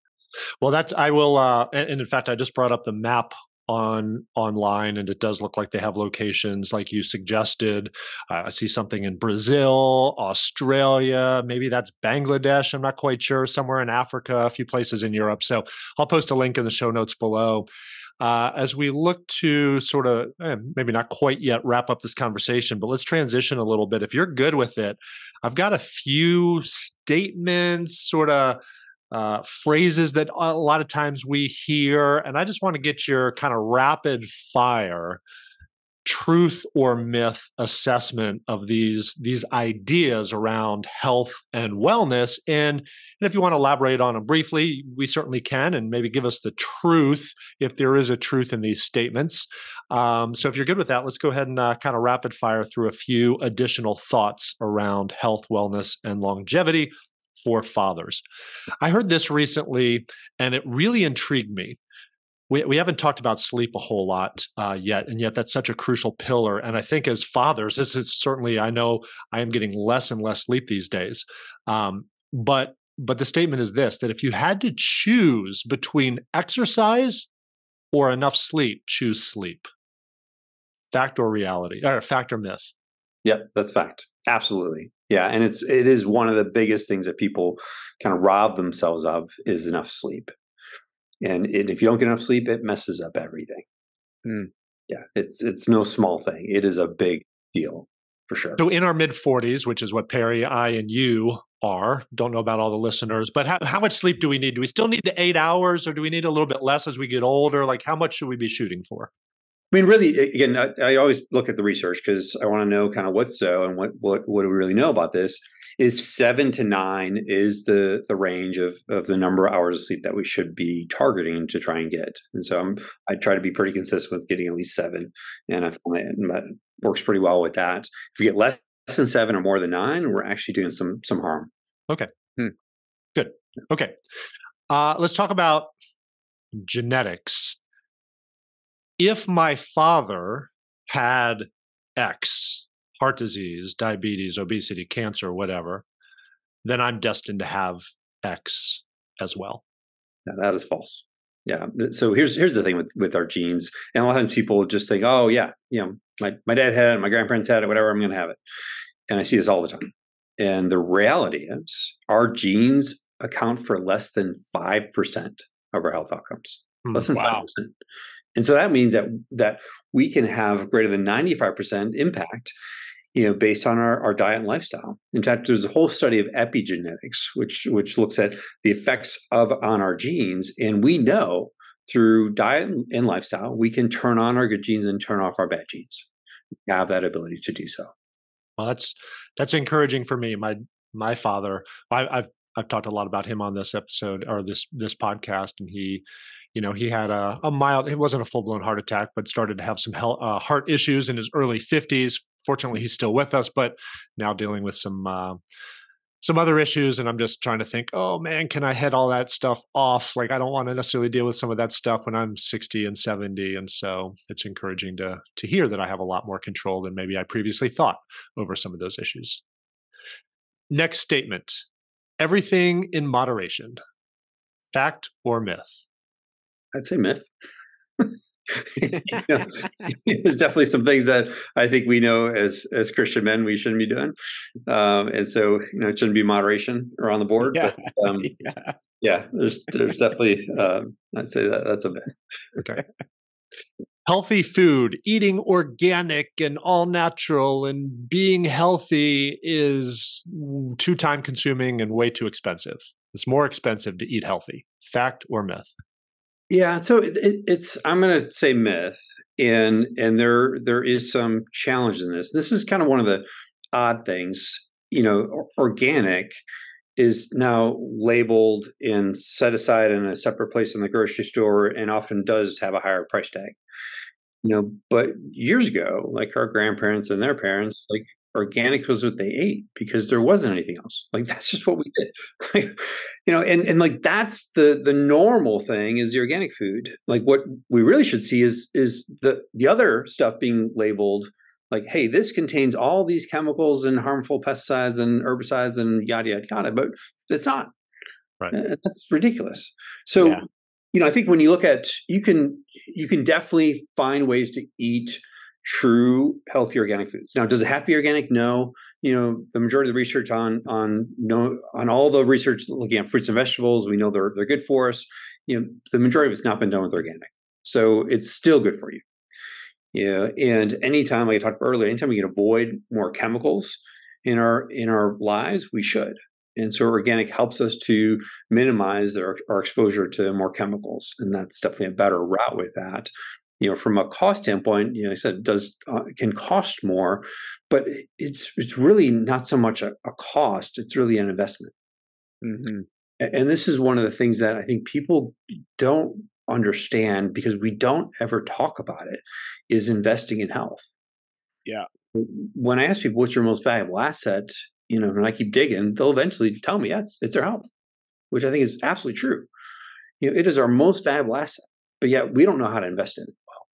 [SPEAKER 1] Well, that I will, uh, and, and in fact, I just brought up the map on online and it does look like they have locations like you suggested uh, i see something in brazil australia maybe that's bangladesh i'm not quite sure somewhere in africa a few places in europe so i'll post a link in the show notes below uh, as we look to sort of eh, maybe not quite yet wrap up this conversation, but let's transition a little bit. If you're good with it, I've got a few statements, sort of uh, phrases that a lot of times we hear, and I just want to get your kind of rapid fire truth or myth assessment of these these ideas around health and wellness. And and if you want to elaborate on them briefly we certainly can and maybe give us the truth if there is a truth in these statements. Um, so if you're good with that let's go ahead and uh, kind of rapid fire through a few additional thoughts around health wellness and longevity for fathers. I heard this recently and it really intrigued me we, we haven't talked about sleep a whole lot uh, yet, and yet that's such a crucial pillar. And I think as fathers, this is certainly I know I am getting less and less sleep these days. Um, but but the statement is this: that if you had to choose between exercise or enough sleep, choose sleep. Fact or reality, or fact or myth?
[SPEAKER 4] Yep, that's fact. Absolutely. Yeah, and it's it is one of the biggest things that people kind of rob themselves of is enough sleep and it, if you don't get enough sleep, it messes up everything. Mm. Yeah, it's it's no small thing. It is a big deal for sure.
[SPEAKER 1] So in our mid 40s, which is what Perry, I, and you are, don't know about all the listeners, but how, how much sleep do we need? Do we still need the eight hours, or do we need a little bit less as we get older? Like, how much should we be shooting for?
[SPEAKER 4] I mean, really, again, I, I always look at the research because I want to know kind of what's so and what what what do we really know about this. Is seven to nine is the the range of of the number of hours of sleep that we should be targeting to try and get. And so I'm I try to be pretty consistent with getting at least seven, and I find that works pretty well with that. If we get less than seven or more than nine, we're actually doing some some harm.
[SPEAKER 1] Okay, hmm. good. Okay, uh, let's talk about genetics if my father had X, heart disease, diabetes, obesity, cancer, whatever, then I'm destined to have X as well.
[SPEAKER 4] Yeah, that is false. Yeah. So here's here's the thing with with our genes, and a lot of times people just think, oh yeah, you know, my my dad had it, my grandparents had it, whatever, I'm going to have it. And I see this all the time. And the reality is, our genes account for less than five percent of our health outcomes. Hmm, less than five wow. percent. And so that means that that we can have greater than 95% impact, you know, based on our, our diet and lifestyle. In fact, there's a whole study of epigenetics, which which looks at the effects of on our genes. And we know through diet and lifestyle, we can turn on our good genes and turn off our bad genes. We have that ability to do so.
[SPEAKER 1] Well, that's that's encouraging for me. My my father, I, I've I've talked a lot about him on this episode or this this podcast, and he, you know, he had a, a mild. It wasn't a full blown heart attack, but started to have some health, uh, heart issues in his early fifties. Fortunately, he's still with us, but now dealing with some uh, some other issues and i'm just trying to think oh man can i head all that stuff off like i don't want to necessarily deal with some of that stuff when i'm 60 and 70 and so it's encouraging to to hear that i have a lot more control than maybe i previously thought over some of those issues next statement everything in moderation fact or myth
[SPEAKER 4] i'd say myth you know, there's definitely some things that I think we know as as Christian men we shouldn't be doing, um, and so you know it shouldn't be moderation around the board.
[SPEAKER 3] Yeah.
[SPEAKER 4] But, um,
[SPEAKER 3] yeah.
[SPEAKER 4] yeah, there's there's definitely um, I'd say that that's a bit
[SPEAKER 1] okay. Healthy food, eating organic and all natural, and being healthy is too time consuming and way too expensive. It's more expensive to eat healthy. Fact or myth?
[SPEAKER 4] Yeah, so it, it, it's I'm going to say myth, and and there there is some challenge in this. This is kind of one of the odd things, you know. Organic is now labeled and set aside in a separate place in the grocery store, and often does have a higher price tag. You know, but years ago, like our grandparents and their parents, like organic was what they ate because there wasn't anything else. Like that's just what we did. you know, and and like that's the the normal thing is the organic food. Like what we really should see is is the the other stuff being labeled like, hey, this contains all these chemicals and harmful pesticides and herbicides and yada yada yada, but it's not.
[SPEAKER 1] Right.
[SPEAKER 4] That's ridiculous. So yeah. you know, I think when you look at you can you can definitely find ways to eat true healthy organic foods. Now, does it have to be organic? No. You know, the majority of the research on on no on all the research looking at fruits and vegetables, we know they're they're good for us. You know, the majority of it's not been done with organic, so it's still good for you. Yeah, and anytime, like I talked about earlier, anytime we can avoid more chemicals in our in our lives, we should. And so organic helps us to minimize our, our exposure to more chemicals, and that's definitely a better route with that you know from a cost standpoint you know i said it does uh, can cost more but it's it's really not so much a, a cost it's really an investment. Mm-hmm. and this is one of the things that i think people don't understand because we don't ever talk about it is investing in health.
[SPEAKER 3] Yeah.
[SPEAKER 4] When i ask people what's your most valuable asset? you know when i keep digging they'll eventually tell me yeah it's, it's their health which i think is absolutely true. You know it is our most valuable asset but yet we don't know how to invest in it well.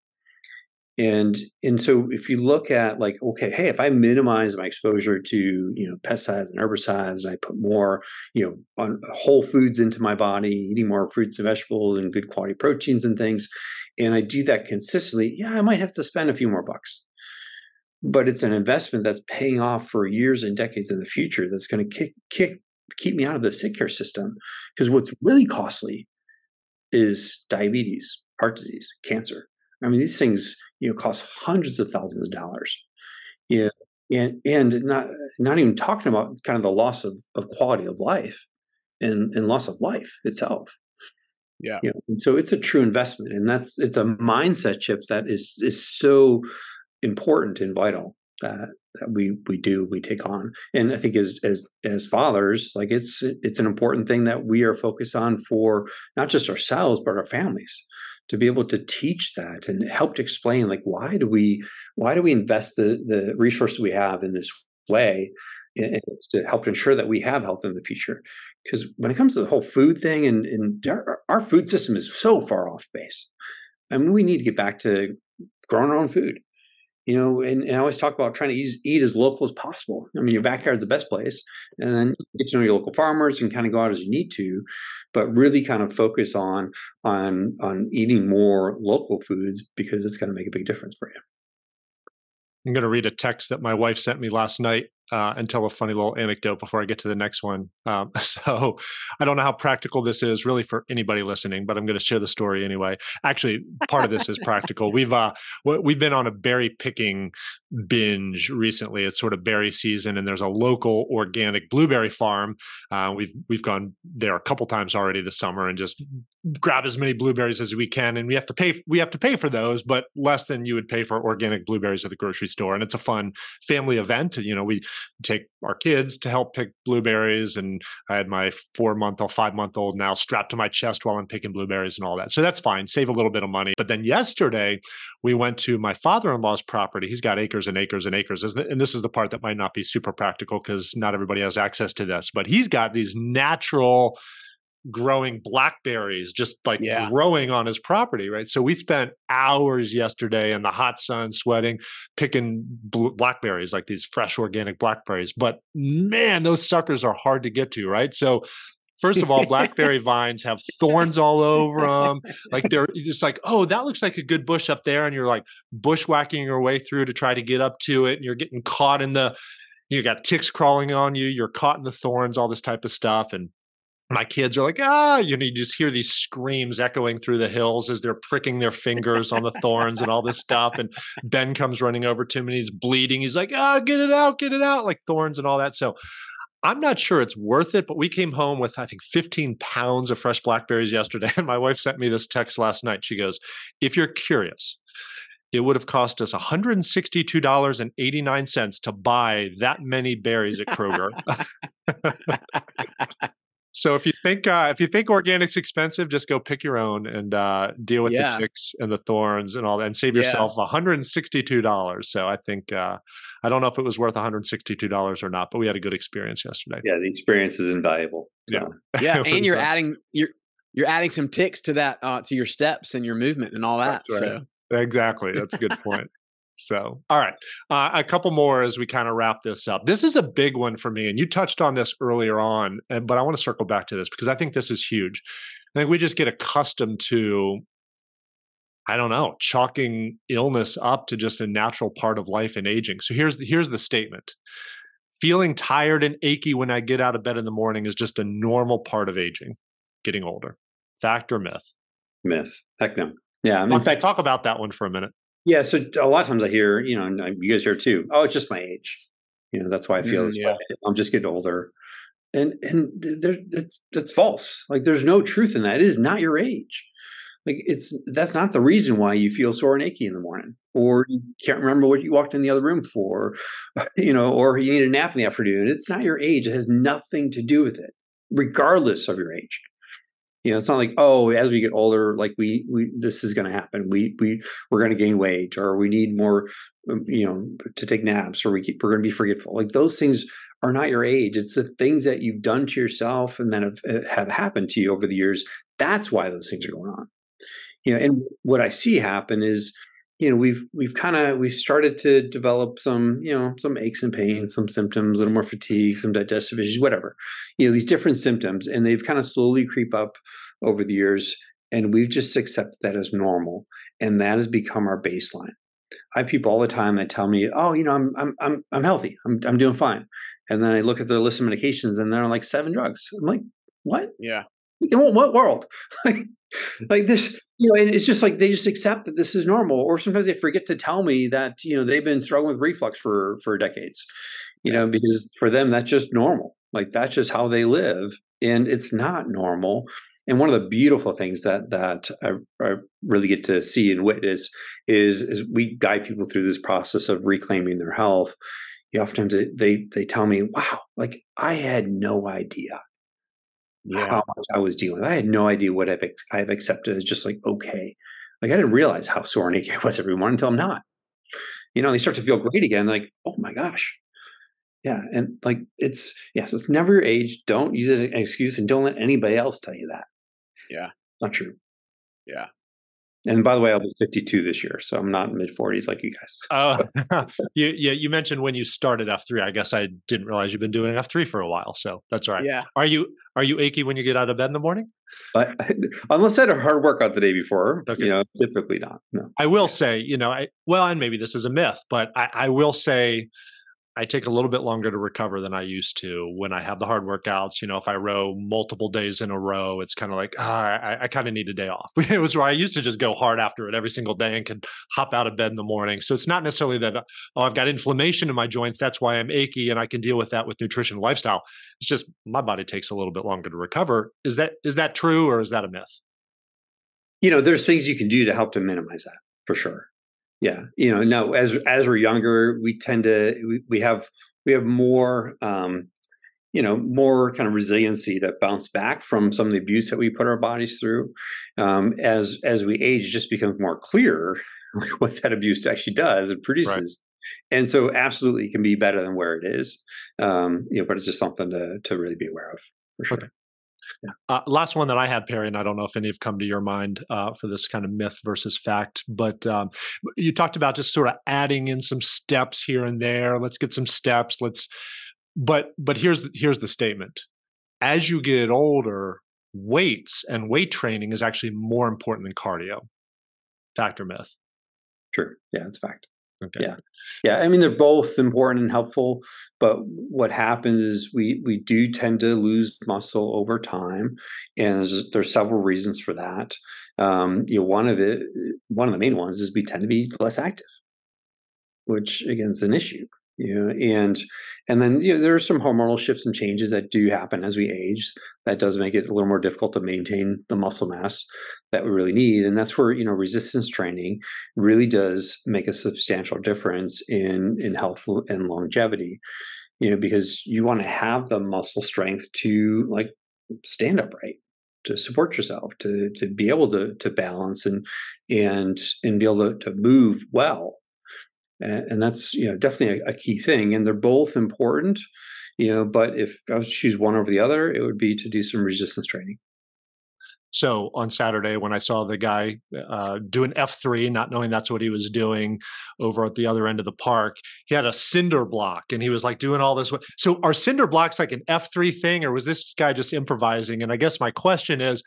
[SPEAKER 4] And and so if you look at like, okay, hey, if I minimize my exposure to you know pesticides and herbicides, and I put more you know on whole foods into my body, eating more fruits and vegetables and good quality proteins and things, and I do that consistently, yeah, I might have to spend a few more bucks. But it's an investment that's paying off for years and decades in the future. That's going to kick kick keep me out of the sick care system. Because what's really costly is diabetes, heart disease, cancer. I mean, these things you know cost hundreds of thousands of dollars. Yeah, and and not not even talking about kind of the loss of, of quality of life and and loss of life itself.
[SPEAKER 3] Yeah.
[SPEAKER 4] You know, and so it's a true investment, and that's it's a mindset shift that is is so important and vital that that we we do we take on. And i think as as as fathers like it's it's an important thing that we are focused on for not just ourselves but our families to be able to teach that and help to explain like why do we why do we invest the the resources we have in this way to help ensure that we have health in the future? Because when it comes to the whole food thing and, and our, our food system is so far off base. I mean, we need to get back to growing our own food you know, and, and, I always talk about trying to eat, eat, as local as possible. I mean, your backyard's the best place, and then get to know your local farmers and kind of go out as you need to, but really kind of focus on on on eating more local foods because it's going to make a big difference for you.
[SPEAKER 1] I'm going to read a text that my wife sent me last night uh, and tell a funny little anecdote before I get to the next one. Um, so I don't know how practical this is really for anybody listening, but I'm going to share the story anyway. Actually, part of this is practical. We've uh, we've been on a berry picking binge recently. It's sort of berry season, and there's a local organic blueberry farm. Uh, we've we've gone there a couple times already this summer and just grab as many blueberries as we can and we have to pay we have to pay for those but less than you would pay for organic blueberries at the grocery store. And it's a fun family event you know we take our kids to help pick blueberries and i had my four month old five month old now strapped to my chest while i'm picking blueberries and all that. So that's fine save a little bit of money. But then yesterday we went to my father-in-law's property. He's got acres and acres and acres and this is the part that might not be super practical because not everybody has access to this but he's got these natural growing blackberries just like yeah. growing on his property right so we spent hours yesterday in the hot sun sweating picking blackberries like these fresh organic blackberries but man those suckers are hard to get to right so First of all, blackberry vines have thorns all over them. Like they're just like, oh, that looks like a good bush up there, and you're like bushwhacking your way through to try to get up to it, and you're getting caught in the, you got ticks crawling on you, you're caught in the thorns, all this type of stuff, and my kids are like, ah, you know, you just hear these screams echoing through the hills as they're pricking their fingers on the thorns and all this stuff. And Ben comes running over to him and he's bleeding. He's like, ah, get it out, get it out, like thorns and all that. So I'm not sure it's worth it, but we came home with, I think, 15 pounds of fresh blackberries yesterday. And my wife sent me this text last night. She goes, if you're curious, it would have cost us $162.89 to buy that many berries at Kroger. So if you think uh, if you think organic's expensive, just go pick your own and uh, deal with yeah. the ticks and the thorns and all that, and save yourself yeah. one hundred and sixty-two dollars. So I think uh, I don't know if it was worth one hundred sixty-two dollars or not, but we had a good experience yesterday.
[SPEAKER 4] Yeah, the experience is invaluable.
[SPEAKER 3] So. Yeah, yeah, and you're uh adding you're you're adding some ticks to that uh, to your steps and your movement and all that. Right. So
[SPEAKER 1] exactly, that's a good point. So, all right, uh, a couple more as we kind of wrap this up. This is a big one for me, and you touched on this earlier on, but I want to circle back to this because I think this is huge. I think we just get accustomed to, I don't know, chalking illness up to just a natural part of life and aging. So here's the, here's the statement: feeling tired and achy when I get out of bed in the morning is just a normal part of aging, getting older. Fact or myth?
[SPEAKER 4] Myth. Heck no. Yeah,
[SPEAKER 1] I mean, in fact, talk about that one for a minute.
[SPEAKER 4] Yeah, so a lot of times I hear, you know, and you guys hear too. Oh, it's just my age. You know, that's why I feel mm, yeah. I'm just getting older, and and there, that's that's false. Like, there's no truth in that. It is not your age. Like, it's that's not the reason why you feel sore and achy in the morning, or you can't remember what you walked in the other room for, you know, or you need a nap in the afternoon. It's not your age. It has nothing to do with it, regardless of your age you know it's not like oh as we get older like we we this is going to happen. We we we're going to gain weight or we need more um, you know to take naps or we keep, we're going to be forgetful. Like those things are not your age. It's the things that you've done to yourself and that have, uh, have happened to you over the years. That's why those things are going on. You know and what i see happen is you know we've we've kind of we've started to develop some you know some aches and pains some symptoms a little more fatigue some digestive issues whatever you know these different symptoms and they've kind of slowly creep up over the years and we've just accepted that as normal and that has become our baseline. I have people all the time that tell me oh you know i'm i'm i'm, I'm healthy. I'm, I'm doing fine. And then i look at their list of medications and they're on like seven drugs. I'm like what?
[SPEAKER 3] Yeah
[SPEAKER 4] in what, what world? Mm-hmm. Like this you know and it's just like they just accept that this is normal or sometimes they forget to tell me that you know they've been struggling with reflux for for decades you know because for them that's just normal. Like that's just how they live and it's not normal. And one of the beautiful things that that I, I, really get to see and witness is is we guide people through this process of reclaiming their health. You know, oftentimes they they tell me, "Wow, like I had no idea yeah. how much I was dealing with. I had no idea what I've I've accepted as just like okay. Like I didn't realize how sore and I was every morning until I'm not. You know, they start to feel great again. Like, oh my gosh, yeah, and like it's yes, it's never your age. Don't use it as an excuse, and don't let anybody else tell you that.
[SPEAKER 3] Yeah,
[SPEAKER 4] not true.
[SPEAKER 3] Yeah.
[SPEAKER 4] And by the way, I'll be 52 this year, so I'm not mid 40s like you guys.
[SPEAKER 1] Oh, you, yeah. You mentioned when you started F3. I guess I didn't realize you've been doing F3 for a while, so that's all right.
[SPEAKER 3] Yeah.
[SPEAKER 1] Are you are you achy when you get out of bed in the morning?
[SPEAKER 4] But unless I had a hard workout the day before, okay. you know, typically not. No.
[SPEAKER 1] I will say, you know, I well, and maybe this is a myth, but I, I will say I take a little bit longer to recover than I used to when I have the hard workouts. You know, if I row multiple days in a row, it's kind of like, ah, I, I kind of need a day off. it was where I used to just go hard after it every single day and could hop out of bed in the morning. So it's not necessarily that, oh, I've got inflammation in my joints. That's why I'm achy and I can deal with that with nutrition lifestyle. It's just my body takes a little bit longer to recover. Is that is that true or is that a myth?
[SPEAKER 4] you know, there's things you can do to help to minimize that for sure. Yeah, you know, no, as as we're younger, we tend to we, we have we have more um, you know more kind of resiliency to bounce back from some of the abuse that we put our bodies through um, as as we age it just becomes more clear like what that abuse actually does and produces right. and so absolutely can be better than where it is um, you know but it's just something to to really be aware of for sure okay.
[SPEAKER 1] Yeah. Uh, last one that I have, Perry, and I don't know if any have come to your mind uh, for this kind of myth versus fact, but um, you talked about just sort of adding in some steps here and there. Let's get some steps. Let's, but but here's the, here's the statement: as you get older, weights and weight training is actually more important than cardio. Fact or myth?
[SPEAKER 4] True. Yeah, it's a fact. Okay. Yeah. Yeah. I mean, they're both important and helpful, but what happens is we we do tend to lose muscle over time, and there's, there's several reasons for that. Um, you know, one of it, one of the main ones is we tend to be less active, which again is an issue you know, and and then you know there are some hormonal shifts and changes that do happen as we age that does make it a little more difficult to maintain the muscle mass that we really need and that's where you know resistance training really does make a substantial difference in in health and longevity you know because you want to have the muscle strength to like stand upright to support yourself to to be able to to balance and and and be able to, to move well and, that's you know definitely a, a, key thing and they're both important you know but if i was to choose one over the other it would be to do some resistance training
[SPEAKER 1] so on Saturday, when I saw the guy uh, doing F3, not knowing that's what he was doing over at the other end of the park, he had a cinder block and he was like doing all this. So are cinder blocks like an F3 thing, or was this guy just improvising? And I guess my question is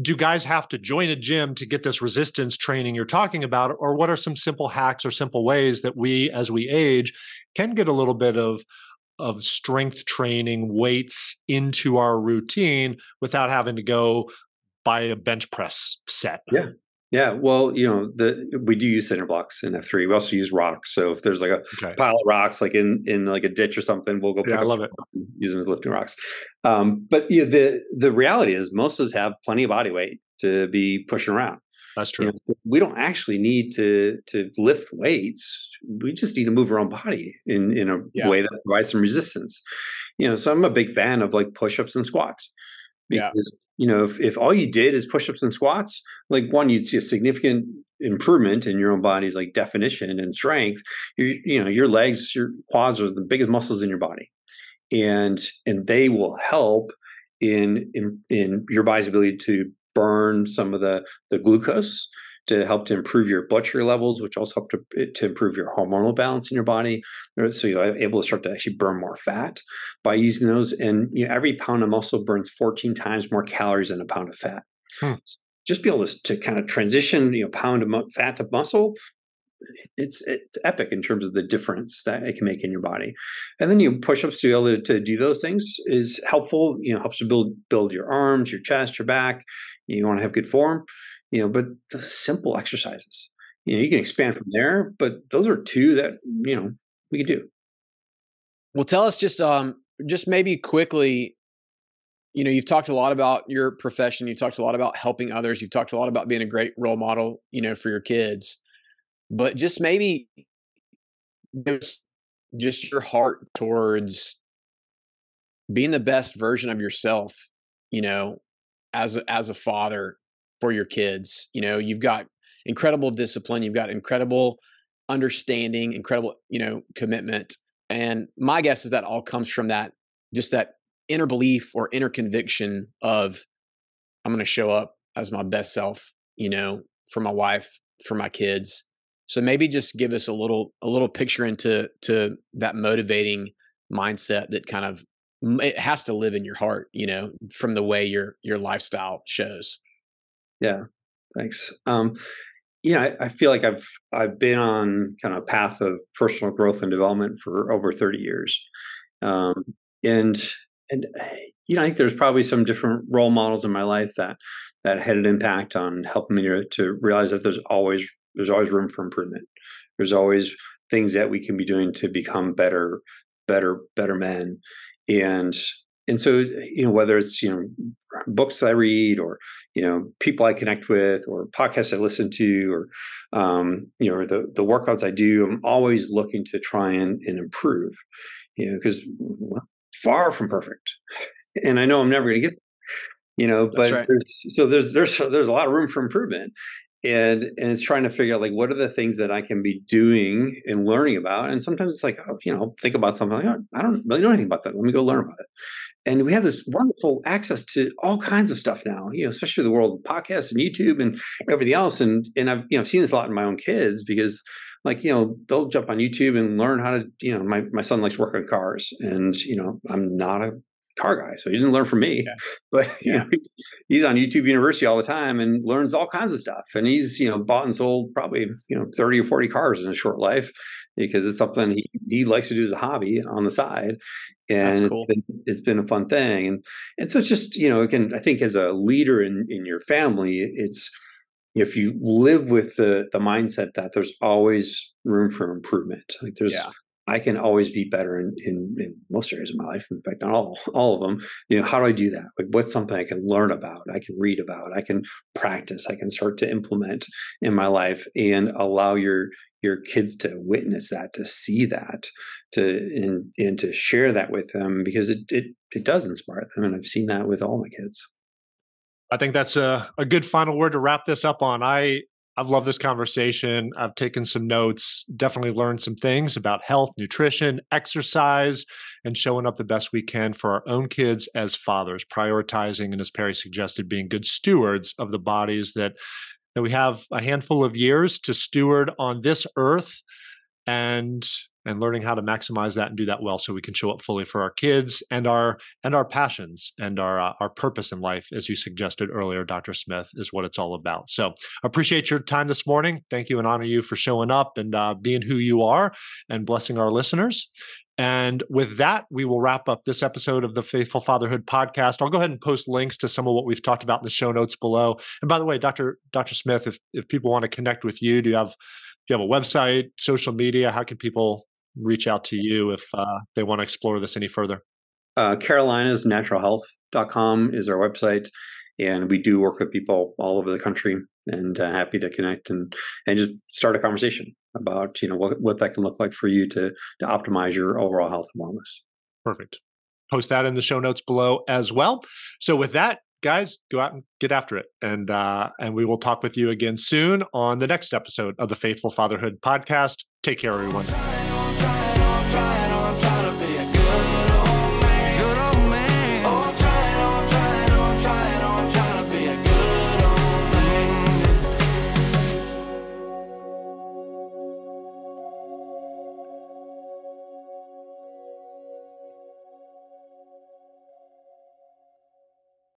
[SPEAKER 1] do guys have to join a gym to get this resistance training you're talking about? Or what are some simple hacks or simple ways that we as we age can get a little bit of of strength training weights into our routine without having to go buy a bench press set?
[SPEAKER 4] Yeah yeah, well, you know, the we do use cinder blocks in F three. We also use rocks. So if there's like a okay. pile of rocks, like in in like a ditch or something, we'll go.
[SPEAKER 1] Yeah, I love it.
[SPEAKER 4] Use them as lifting rocks. Um, but you know, the the reality is, most of us have plenty of body weight to be pushing around.
[SPEAKER 1] That's true.
[SPEAKER 4] You know, we don't actually need to to lift weights. We just need to move our own body in in a yeah. way that provides some resistance. You know, so I'm a big fan of like push ups and squats because yeah you know, if, if all you did is push ups and squats, like one, you'd see a significant improvement in your own body's like definition and strength. You, you know, your legs, your quads are the biggest muscles in your body. And and they will help in in in your body's ability to burn some of the the glucose to help to improve your blood sugar levels, which also help to, to improve your hormonal balance in your body. So you're able to start to actually burn more fat by using those. And you know, every pound of muscle burns 14 times more calories than a pound of fat. Hmm. So just be able to, to kind of transition, you know, pound of fat to muscle it's it's epic in terms of the difference that it can make in your body. And then you push ups to be able to, to, do those things is helpful. You know, helps to build build your arms, your chest, your back. You want to have good form you know, but the simple exercises, you know, you can expand from there, but those are two that, you know, we can do.
[SPEAKER 3] Well, tell us just, um, just maybe quickly, you know, you've talked a lot about your profession. You talked a lot about helping others. You've talked a lot about being a great role model, you know, for your kids, but just maybe just, just your heart towards being the best version of yourself, you know, as a, as a father for your kids. You know, you've got incredible discipline, you've got incredible understanding, incredible, you know, commitment. And my guess is that all comes from that just that inner belief or inner conviction of I'm going to show up as my best self, you know, for my wife, for my kids. So maybe just give us a little a little picture into to that motivating mindset that kind of it has to live in your heart, you know, from the way your your lifestyle shows.
[SPEAKER 4] Yeah, thanks. Um, you know, I, I, feel like I've I've been on kind of a path of personal growth and development for over thirty years, um, and and you know, I think there's probably some different role models in my life that that had an impact on helping me to, to realize that there's always there's always room for improvement. There's always things that we can be doing to become better, better, better men, and and so you know whether it's you know books I read or you know people I connect with or podcasts I listen to or um, you know the the workouts I do, I'm always looking to try and, and improve. You know, because far from perfect, and I know I'm never going to get you know but right. there's, so there's there's there's a lot of room for improvement and and it's trying to figure out like what are the things that I can be doing and learning about. And sometimes it's like, oh, you know, think about something like, oh, I don't really know anything about that. Let me go learn about it. And we have this wonderful access to all kinds of stuff now, you know, especially the world of podcasts and YouTube and everything else. And and I've you know I've seen this a lot in my own kids because like you know they'll jump on YouTube and learn how to you know my my son likes work on cars and you know I'm not a car guy, so he didn't learn from me. Yeah. But you yeah. know, he's on YouTube University all the time and learns all kinds of stuff. And he's you know bought and sold probably you know thirty or forty cars in a short life because it's something he, he likes to do as a hobby on the side. And cool. it's, been, it's been a fun thing. And and so it's just you know again I think as a leader in in your family, it's if you live with the the mindset that there's always room for improvement like there's yeah. I can always be better in, in, in, most areas of my life. In fact, not all, all of them. You know, how do I do that? Like, what's something I can learn about? I can read about. I can practice. I can start to implement in my life and allow your your kids to witness that, to see that, to and, and to share that with them because it it it does inspire them, and I've seen that with all my kids.
[SPEAKER 1] I think that's a, a good final word to wrap this up on. I I've loved this conversation. I've taken some notes, definitely learned some things about health, nutrition, exercise, and showing up the best we can for our own kids as fathers, prioritizing, and as Perry suggested, being good stewards of the bodies that, that we have a handful of years to steward on this earth and and learning how to maximize that and do that well so we can show up fully for our kids and our and our passions and our uh, our purpose in life as you suggested earlier dr smith is what it's all about so appreciate your time this morning thank you and honor you for showing up and uh, being who you are and blessing our listeners and with that, we will wrap up this episode of the Faithful Fatherhood podcast. I'll go ahead and post links to some of what we've talked about in the show notes below. And by the way, Dr. Dr. Smith, if, if people want to connect with you, do you have do you have a website, social media? How can people reach out to you if uh, they want to explore this any further?
[SPEAKER 4] Uh, carolinasnaturalhealth.com is our website. And we do work with people all over the country and uh, happy to connect and, and just start a conversation about, you know, what, what that can look like for you to, to optimize your overall health and wellness.
[SPEAKER 1] Perfect. Post that in the show notes below as well. So with that, guys, go out and get after it. And uh, and we will talk with you again soon on the next episode of the Faithful Fatherhood podcast. Take care, everyone.